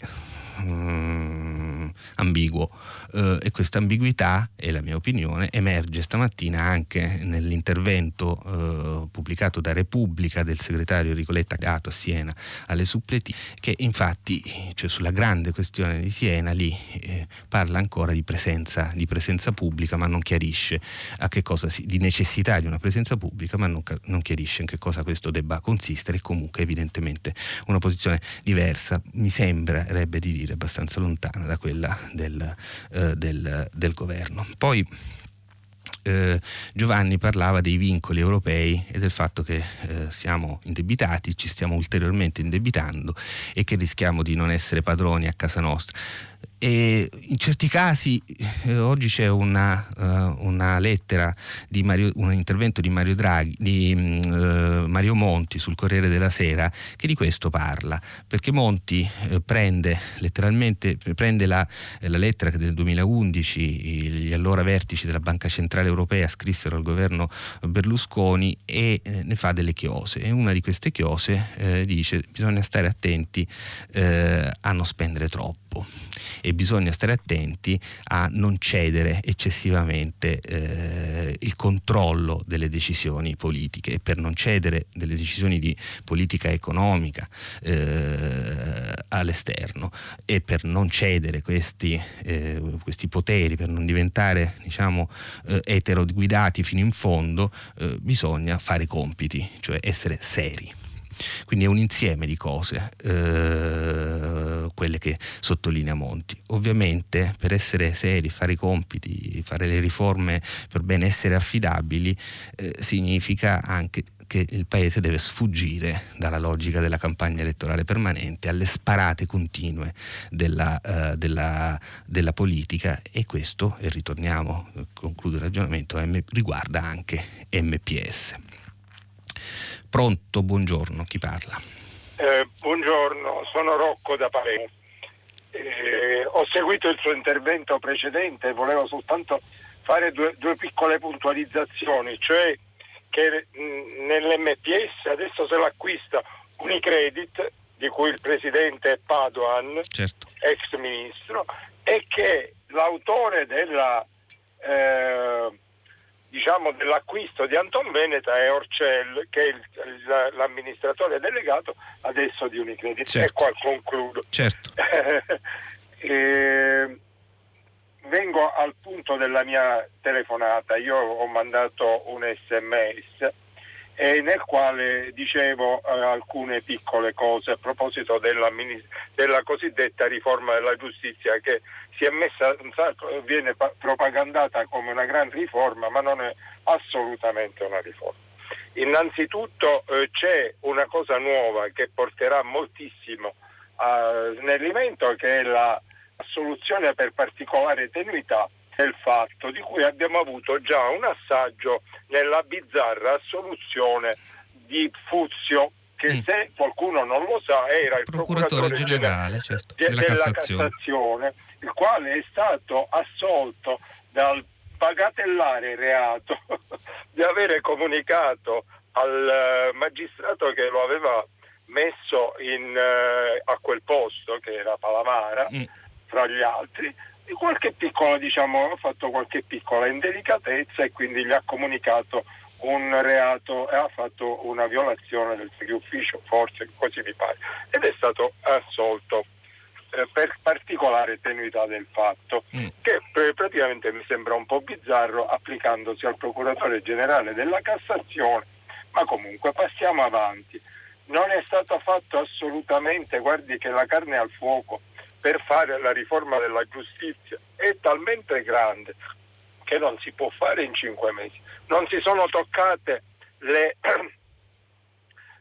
mm, ambiguo eh, e questa ambiguità, è la mia opinione, emerge stamattina anche nell'intervento eh, pubblicato da Repubblica del segretario Ricoletta dato a Siena alle suppleti, che infatti cioè sulla grande questione di Siena lì eh, parla ancora di presenza, di presenza, pubblica, ma non chiarisce a che cosa si, di necessità di una presenza pubblica, ma non, non chiarisce in che cosa questo debba consistere. E comunque evidentemente una posizione diversa, mi sembrerebbe di dire abbastanza lontana da quella del eh, eh, del, del governo. Poi eh, Giovanni parlava dei vincoli europei e del fatto che eh, siamo indebitati, ci stiamo ulteriormente indebitando e che rischiamo di non essere padroni a casa nostra. E in certi casi eh, oggi c'è una, uh, una lettera di Mario, un intervento di Mario, Draghi, di, uh, Mario Monti sul Corriere della Sera che di questo parla, perché Monti uh, prende letteralmente prende la, la, lettera che nel 2011 gli allora vertici della Banca Centrale Europea scrissero al governo Berlusconi e ne fa delle chiose. E una di queste chiose dice bisogna stare attenti a non spendere troppo e bisogna stare attenti a non cedere eccessivamente eh, il controllo delle decisioni politiche e per non cedere delle decisioni di politica economica eh, all'esterno e per non cedere questi, eh, questi, poteri, per non diventare diciamo, eh, eteroguidati fino in fondo, eh, bisogna fare compiti, cioè essere seri. Quindi è un insieme di cose, eh, quelle che sottolinea Monti. Ovviamente per essere seri, fare i compiti, fare le riforme per bene essere affidabili, eh, significa anche che il Paese deve sfuggire dalla logica della campagna elettorale permanente, alle sparate continue della, uh, della, della politica e questo, e ritorniamo, concludo il ragionamento, riguarda anche MPS. Pronto, buongiorno, chi parla? Eh, buongiorno, sono Rocco da Palermo. Eh, ho seguito il suo intervento precedente e volevo soltanto fare due, due piccole puntualizzazioni, cioè che mh, nell'MPS adesso se l'acquista Unicredit, di cui il presidente è Padoan, certo. ex ministro, e che l'autore della eh, diciamo, dell'acquisto di Anton Veneta è Orcel, che è il, l'amministratore delegato adesso di Unicredit. Certo. E qua concludo. Certo. e, vengo al punto della mia telefonata. Io ho mandato un sms e nel quale dicevo eh, alcune piccole cose a proposito della, della, cosiddetta riforma della giustizia che si è messa, viene propagandata come una gran riforma ma non è assolutamente una riforma. Innanzitutto eh, c'è una cosa nuova che porterà moltissimo a snellimento che è la soluzione per particolare tenuità del fatto di cui abbiamo avuto già un assaggio nella bizzarra soluzione di Fuzio che mm. se qualcuno non lo sa era il procuratore, procuratore generale, generale certo, della, della Cassazione. Cassazione, il quale è stato assolto dal bagatellare reato di avere comunicato al eh, magistrato che lo aveva messo in, uh, a quel posto che era Palamara mm. fra gli altri qualche piccola diciamo ha fatto qualche piccola indelicatezza e quindi gli ha comunicato un reato e ha fatto una violazione del segreto ufficio forse così mi pare ed è stato assolto eh, per particolare tenuità del fatto, mm. che praticamente mi sembra un po' bizzarro applicandosi al procuratore generale della Cassazione, ma comunque passiamo avanti. Non è stato fatto assolutamente, guardi che la carne al fuoco per fare la riforma della giustizia è talmente grande che non si può fare in cinque mesi. Non si sono toccate le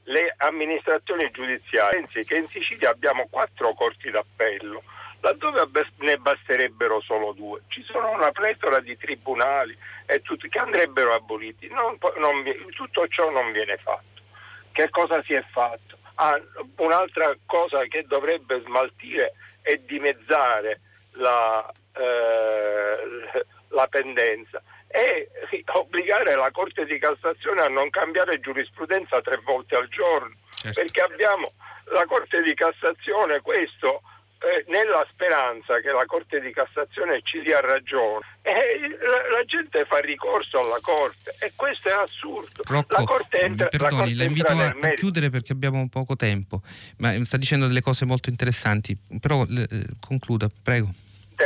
le amministrazioni giudiziarie. Pensi che in Sicilia abbiamo quattro corti d'appello, laddove ne basterebbero solo due. Ci sono una pletora di tribunali tutti, che andrebbero aboliti. Non, non, tutto ciò non viene fatto. Che cosa si è fatto? Ah, un'altra cosa che dovrebbe smaltire e dimezzare la, eh, la pendenza e obbligare la Corte di Cassazione a non cambiare giurisprudenza tre volte al giorno, certo. perché abbiamo la Corte di Cassazione questo eh, nella speranza che la Corte di Cassazione ci dia ragione e la, la, gente fa ricorso alla Corte e questo è assurdo. Rocco, la Corte entra, perdoni, la, corte la invito a, a chiudere perché abbiamo poco tempo, ma sta dicendo delle cose molto interessanti, però eh, concluda, prego.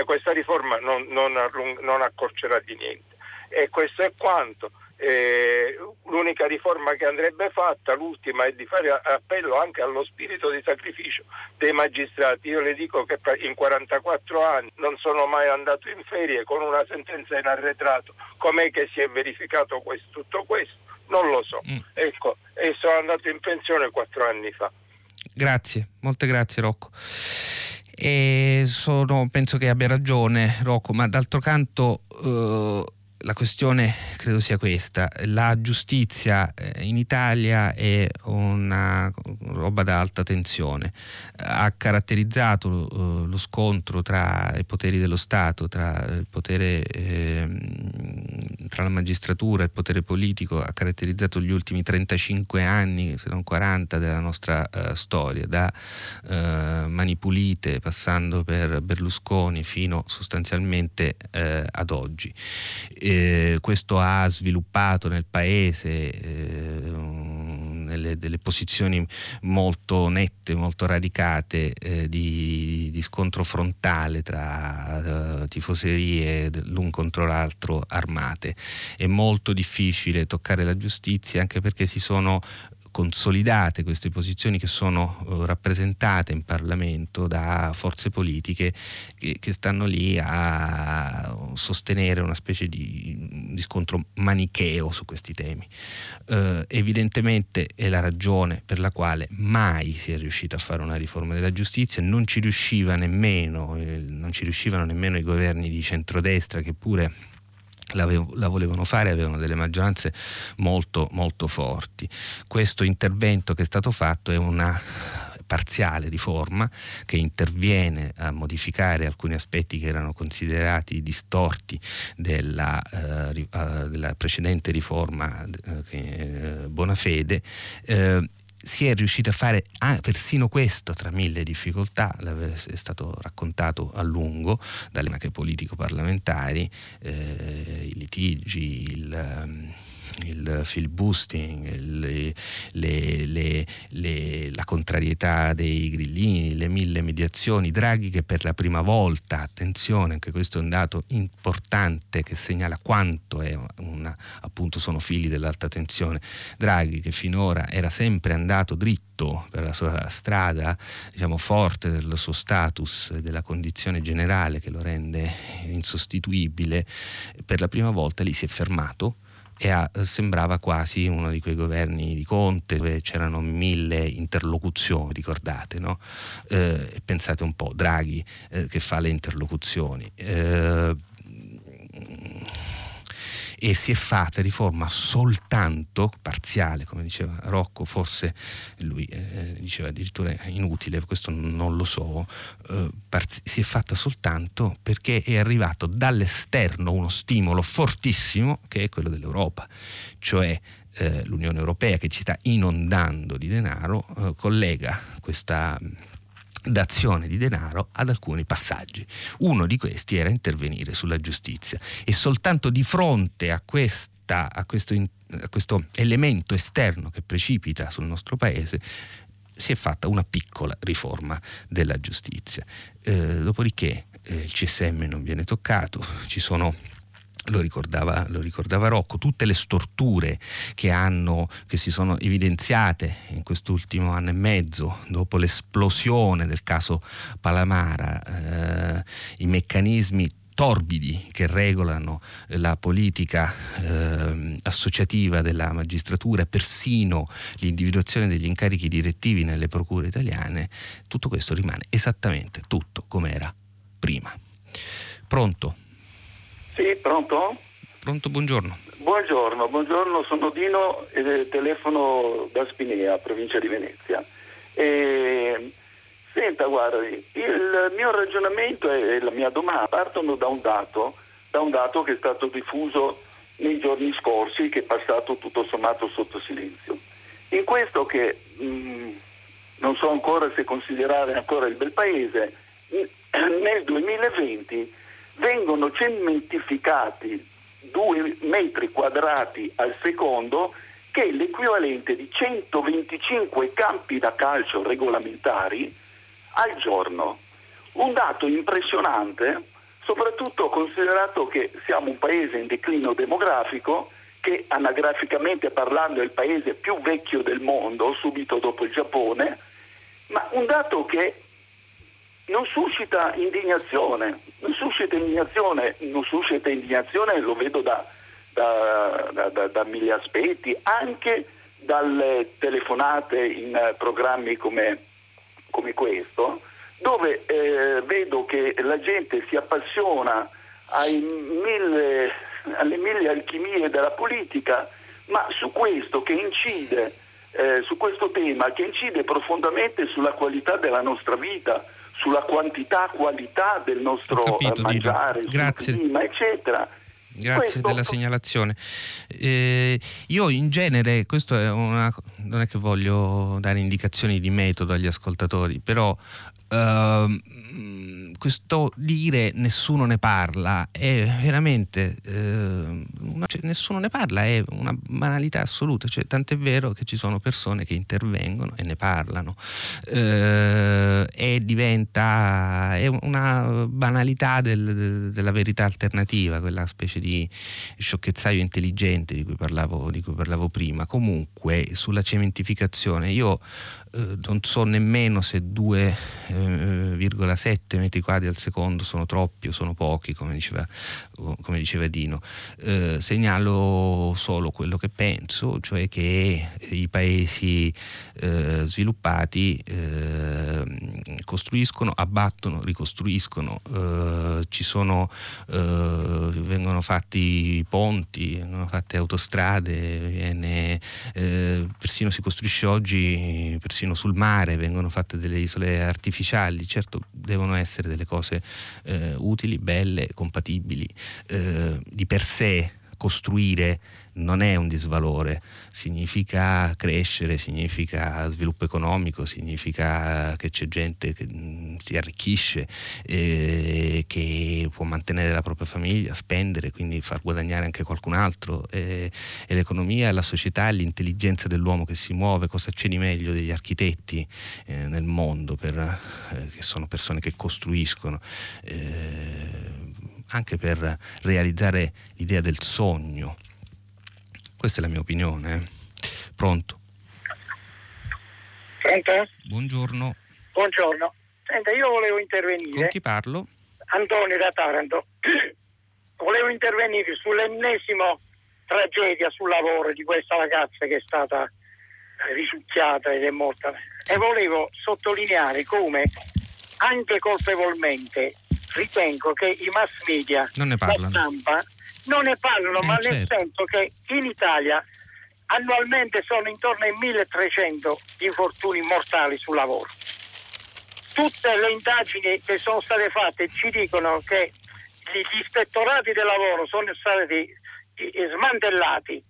Questa riforma non, non, non accorcerà di niente e questo è quanto. Eh, l'unica riforma che andrebbe fatta, l'ultima, è di fare appello anche allo spirito di sacrificio dei magistrati. Io le dico che in 44 anni non sono mai andato in ferie con una sentenza in arretrato. Com'è che si è verificato questo, tutto questo? Non lo so. Mm. Ecco, e sono andato in pensione quattro anni fa. Grazie, molte grazie Rocco. Sono, penso che abbia ragione Rocco, ma d'altro canto... Uh, la questione credo sia questa, la giustizia eh, in Italia è una roba da alta tensione, ha caratterizzato uh, lo scontro tra i poteri dello Stato, tra, potere, eh, tra la magistratura e il potere politico, ha caratterizzato gli ultimi 35 anni, se non 40 della nostra uh, storia, da uh, Mani Pulite passando per Berlusconi fino sostanzialmente ad oggi eh, questo ha sviluppato nel paese eh, delle posizioni molto nette, molto radicate eh, di, di, scontro frontale tra uh, tifoserie l'un contro l'altro armate. È molto difficile toccare la giustizia anche perché si sono consolidate queste posizioni che sono uh, rappresentate in Parlamento da forze politiche che, che, stanno lì a sostenere una specie di, di scontro manicheo su questi temi. Uh, evidentemente è la ragione per la quale mai si è riuscito a fare una riforma della giustizia, non ci riusciva nemmeno, eh, non ci riuscivano nemmeno i governi di centrodestra che pure la volevano fare, avevano delle maggioranze molto, molto forti. Questo intervento che è stato fatto è una parziale riforma che interviene a modificare alcuni aspetti che erano considerati distorti della, eh, della precedente riforma eh, Bonafede eh, si è riusciti a fare ah, persino questo tra mille difficoltà, è stato raccontato a lungo dalle macchine politico-parlamentari, eh, i litigi, il... Il filibustining, le, le, le, la contrarietà dei grillini, le mille mediazioni, Draghi che per la prima volta, attenzione, anche questo è un dato importante che segnala quanto una, appunto sono figli dell'alta tensione, Draghi che finora era sempre andato dritto per la sua strada, diciamo forte del suo status e della condizione generale che lo rende insostituibile, per la prima volta lì si è fermato e a, sembrava quasi uno di quei governi di Conte dove c'erano mille interlocuzioni, ricordate, no? eh, pensate un po', Draghi eh, che fa le interlocuzioni. Eh, e si è fatta riforma soltanto parziale, come diceva Rocco, forse lui eh, diceva addirittura inutile, questo non lo so, eh, parzi- si è fatta soltanto perché è arrivato dall'esterno uno stimolo fortissimo che è quello dell'Europa, cioè eh, l'Unione Europea che ci sta inondando di denaro, eh, collega questa d'azione di denaro ad alcuni passaggi. Uno di questi era intervenire sulla giustizia e soltanto di fronte a, questa, a, questo, a questo elemento esterno che precipita sul nostro paese si è fatta una piccola riforma della giustizia. Eh, dopodiché eh, il CSM non viene toccato, ci sono lo ricordava, lo ricordava, Rocco, tutte le storture che, hanno, che si sono evidenziate in quest'ultimo anno e mezzo dopo l'esplosione del caso Palamara, eh, i meccanismi torbidi che regolano la politica eh, associativa della magistratura e persino l'individuazione degli incarichi direttivi nelle procure italiane, tutto questo rimane esattamente tutto come era prima. Pronto? Sì, pronto? Pronto, buongiorno. Buongiorno, buongiorno, sono Dino e telefono da Spinea, provincia di Venezia. E, senta, guardi, il mio ragionamento e la mia domanda partono da un dato, da un dato che è stato diffuso nei giorni scorsi, che è passato tutto sommato sotto silenzio. In questo che mh, mm, non so ancora se considerare ancora il bel paese, nel 2020 vengono cementificati due metri quadrati al secondo che è l'equivalente di 125 campi da calcio regolamentari al giorno. Un dato impressionante, soprattutto considerato che siamo un paese in declino demografico, che anagraficamente parlando è il paese più vecchio del mondo, subito dopo il Giappone, ma un dato che non suscita indignazione, non suscita indignazione, non suscita indignazione lo vedo da, da, da, da mille aspetti, anche dalle telefonate in programmi come, come questo, dove eh, vedo che la gente si appassiona mille, alle mille alchimie della politica, ma su questo che incide, eh, su questo tema che incide profondamente sulla qualità della nostra vita, sulla quantità, qualità del nostro capito, mangiare, Grazie. sul clima, eccetera. Grazie della segnalazione. Eh, io in genere, questo è una, non è che voglio dare indicazioni di metodo agli ascoltatori, però eh, questo dire nessuno ne parla è veramente eh, una, cioè, nessuno ne parla è una banalità assoluta. Cioè, tant'è vero che ci sono persone che intervengono e ne parlano. Eh, e diventa è una banalità del, del, della verità alternativa quella specie di sciocchezzaio intelligente di cui parlavo, di cui parlavo prima. Comunque sulla cementificazione io non so nemmeno se 2,7 eh, metri quadri al secondo sono troppi o sono pochi, come diceva, come diceva Dino. Eh, segnalo solo quello che penso, cioè che i paesi eh, sviluppati eh, costruiscono, abbattono, ricostruiscono, eh, sono, vengono fatti ponti, vengono fatte autostrade, viene, persino si costruisce oggi persino sul mare, vengono fatte delle isole artificiali, certo devono essere delle cose eh, utili, belle, compatibili, eh, di per sé costruire non è un disvalore, significa crescere, significa sviluppo economico, significa che c'è gente che mm, si arricchisce, eh, che può mantenere la propria famiglia, spendere, quindi far guadagnare anche qualcun altro. Eh, e l'economia, la società, l'intelligenza dell'uomo che si muove, cosa c'è di meglio degli architetti eh, nel mondo, per, eh, che sono persone che costruiscono eh, anche per realizzare l'idea del sogno. Questa è la mia opinione. Eh. Pronto? Pronto? Buongiorno. Buongiorno. Senta, io volevo intervenire. Con chi parlo? Antonio da Taranto. volevo intervenire sull'ennesimo tragedia sul lavoro di questa ragazza che è stata risucchiata ed è morta. E volevo sottolineare come anche colpevolmente ritengo che i mass media, non la stampa, non ne parlano, Eh, ma certo. nel senso che in Italia annualmente sono intorno ai 1300 infortuni mortali sul lavoro. Tutte le indagini che sono state fatte ci dicono che gli ispettorati del lavoro sono stati smantellati.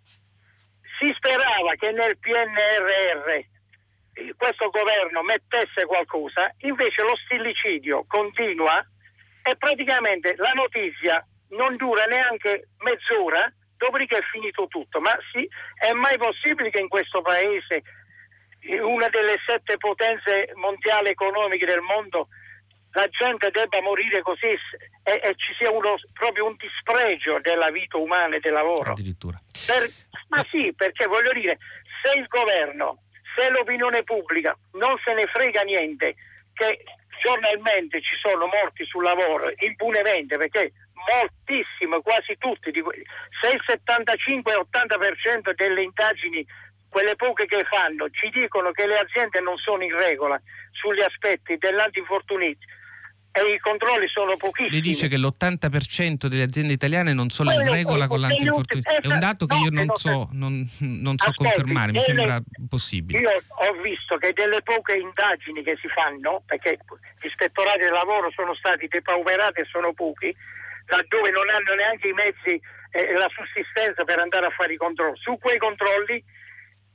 Si sperava che nel PNRR eh, questo governo mettesse qualcosa, invece lo stillicidio continua e praticamente la notizia non dura neanche mezz'ora, dopodiché è finito tutto. Ma sì, è mai possibile che in questo paese, in una delle sette potenze mondiali economiche del mondo, la gente debba morire così e, e ci sia uno, proprio un dispregio della vita umana e del lavoro? Addirittura. Per- ma sì, perché voglio dire, se il governo, se l'opinione pubblica non se ne frega niente che giornalmente ci sono morti sul lavoro impunemente, perché moltissimo, quasi tutti, se il 75-80% delle indagini, quelle poche che fanno, ci dicono che le aziende non sono in regola sugli aspetti dell'antinfortuniti e i controlli sono pochissimi. Le dice che l'80% delle aziende italiane non sono in regola con l'antinfortunio. È un dato che no, io non so, non, non so confermare, mi sembra possibile. Io ho visto che delle poche indagini che si fanno, perché gli ispettorati del lavoro sono stati depauperati e sono pochi, laddove non hanno neanche i mezzi e la sussistenza per andare a fare i controlli. Su quei controlli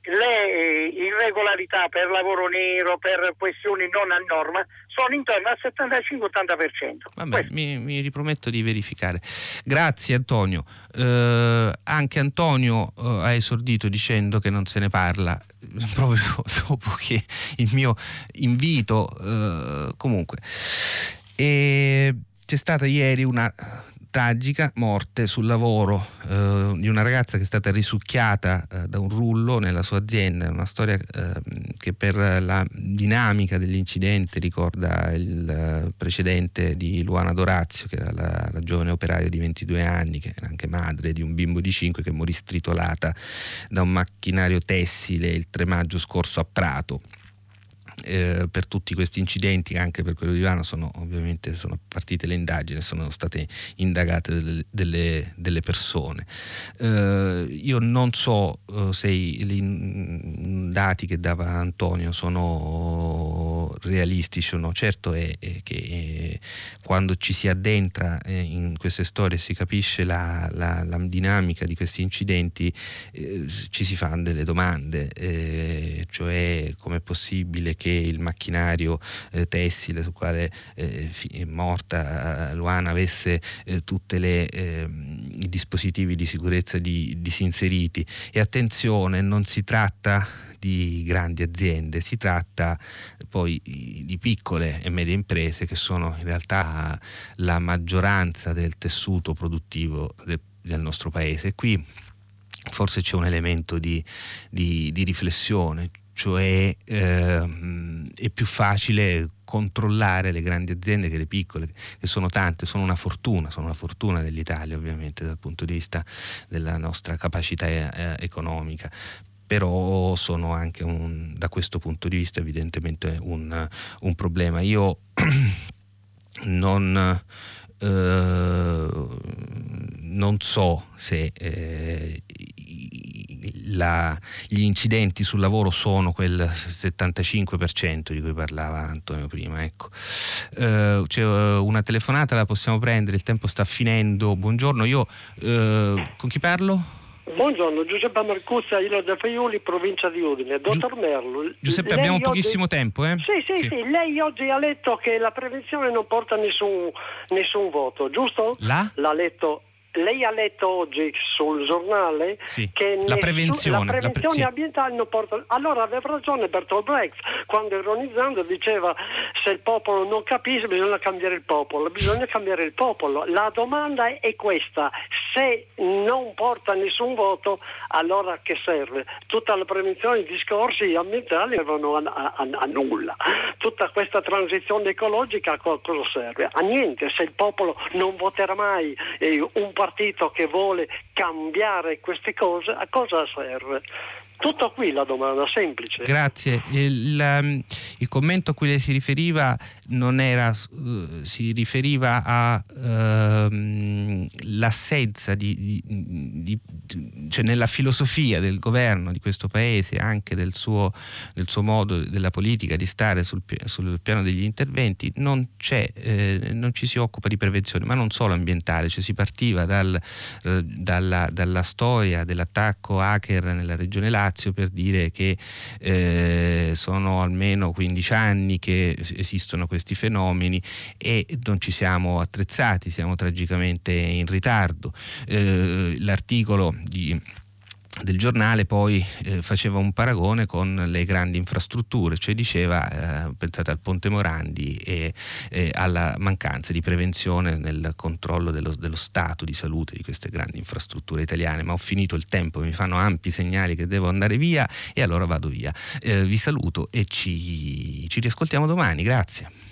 le irregolarità per lavoro nero, per questioni non a norma, sono intorno al 75-80%. Vabbè, mi, mi riprometto di verificare. Grazie Antonio. Eh, anche Antonio eh, ha esordito dicendo che non se ne parla proprio dopo che il mio invito eh, comunque. E c'è stata ieri una tragica morte sul lavoro eh, di una ragazza che è stata risucchiata eh, da un rullo nella sua azienda, una storia eh, che per la dinamica dell'incidente ricorda il eh, precedente di Luana Dorazio, che era la, la giovane operaia di 22 anni, che era anche madre di un bimbo di 5 che morì stritolata da un macchinario tessile il 3 maggio scorso a Prato. Eh, per tutti questi incidenti, anche per quello di Ivano, sono ovviamente sono partite le indagini, sono state indagate delle, delle, delle persone. Eh, io non so eh, se i i dati che dava Antonio sono realistici o no, certo è, è che eh, quando ci si addentra eh, in queste storie si capisce la, la- la dinamica di questi incidenti, eh, ci si fanno delle domande, cioè com'è possibile che il macchinario eh, tessile sul quale eh, è morta eh, Luana avesse eh, tutti i dispositivi di sicurezza di- disinseriti. E attenzione, non si tratta di grandi aziende, si tratta poi di piccole e medie imprese che sono in realtà la maggioranza del tessuto produttivo del, del nostro paese. Qui forse c'è un elemento di, di- di riflessione, cioè ehm, è più facile controllare le grandi aziende che le piccole, che sono tante, sono una fortuna, sono una fortuna dell'Italia ovviamente dal punto di vista della nostra capacità eh, economica però sono anche un- da questo punto di vista evidentemente un, un problema. Io non, eh, non so se eh, la- gli incidenti sul lavoro sono quel 75% di cui parlava Antonio prima. Ecco. Eh, c'è eh, una telefonata, la possiamo prendere, il tempo sta finendo. Buongiorno, io eh, con chi parlo? Buongiorno, Giuseppe Marcuzza, Ilo da Faiuli, provincia di Udine. Dottor Merlo. Giuseppe, abbiamo oggi- pochissimo tempo, eh? Sì, sì, sì, lei oggi ha letto che la prevenzione non porta nessun, nessun voto, giusto? La? L'ha letto. Lei ha letto oggi sul giornale Sì, che la prevenzione, la la prevenzione pre- sì. ambientale non porta. Allora aveva ragione Bertolt Brecht quando ironizzando diceva se il popolo non capisce bisogna cambiare il popolo, bisogna cambiare il popolo. La domanda è questa: se non porta nessun voto, allora che serve? Tutta la prevenzione, i discorsi ambientali servono a, a- a nulla. Tutta questa transizione ecologica a cosa serve? A niente, se il popolo non voterà mai eh, un partito che vuole cambiare queste cose, a cosa serve? Tutto qui la domanda, semplice. Grazie. Il, um, il, commento a cui lei si riferiva non era, uh, si riferiva all'assenza uh, di, di, di, cioè nella filosofia del governo di questo paese, anche del suo, del suo modo, della politica di stare sul, sul piano degli interventi, non, eh, non, ci si occupa di prevenzione, ma non solo ambientale, cioè si partiva dal, eh, dalla, dalla storia dell'attacco hacker nella regione Lazio Lazio per dire che eh, sono almeno 15 anni che esistono questi fenomeni e non ci siamo attrezzati, siamo tragicamente in ritardo. Eh, l'articolo di del giornale poi eh, faceva un paragone con le grandi infrastrutture, cioè diceva, eh, pensate al Ponte Morandi e eh, alla mancanza di prevenzione nel controllo dello, dello, stato di salute di queste grandi infrastrutture italiane, ma ho finito il tempo, mi fanno ampi segnali che devo andare via e allora vado via. Eh, vi saluto e ci, ci riascoltiamo domani, grazie.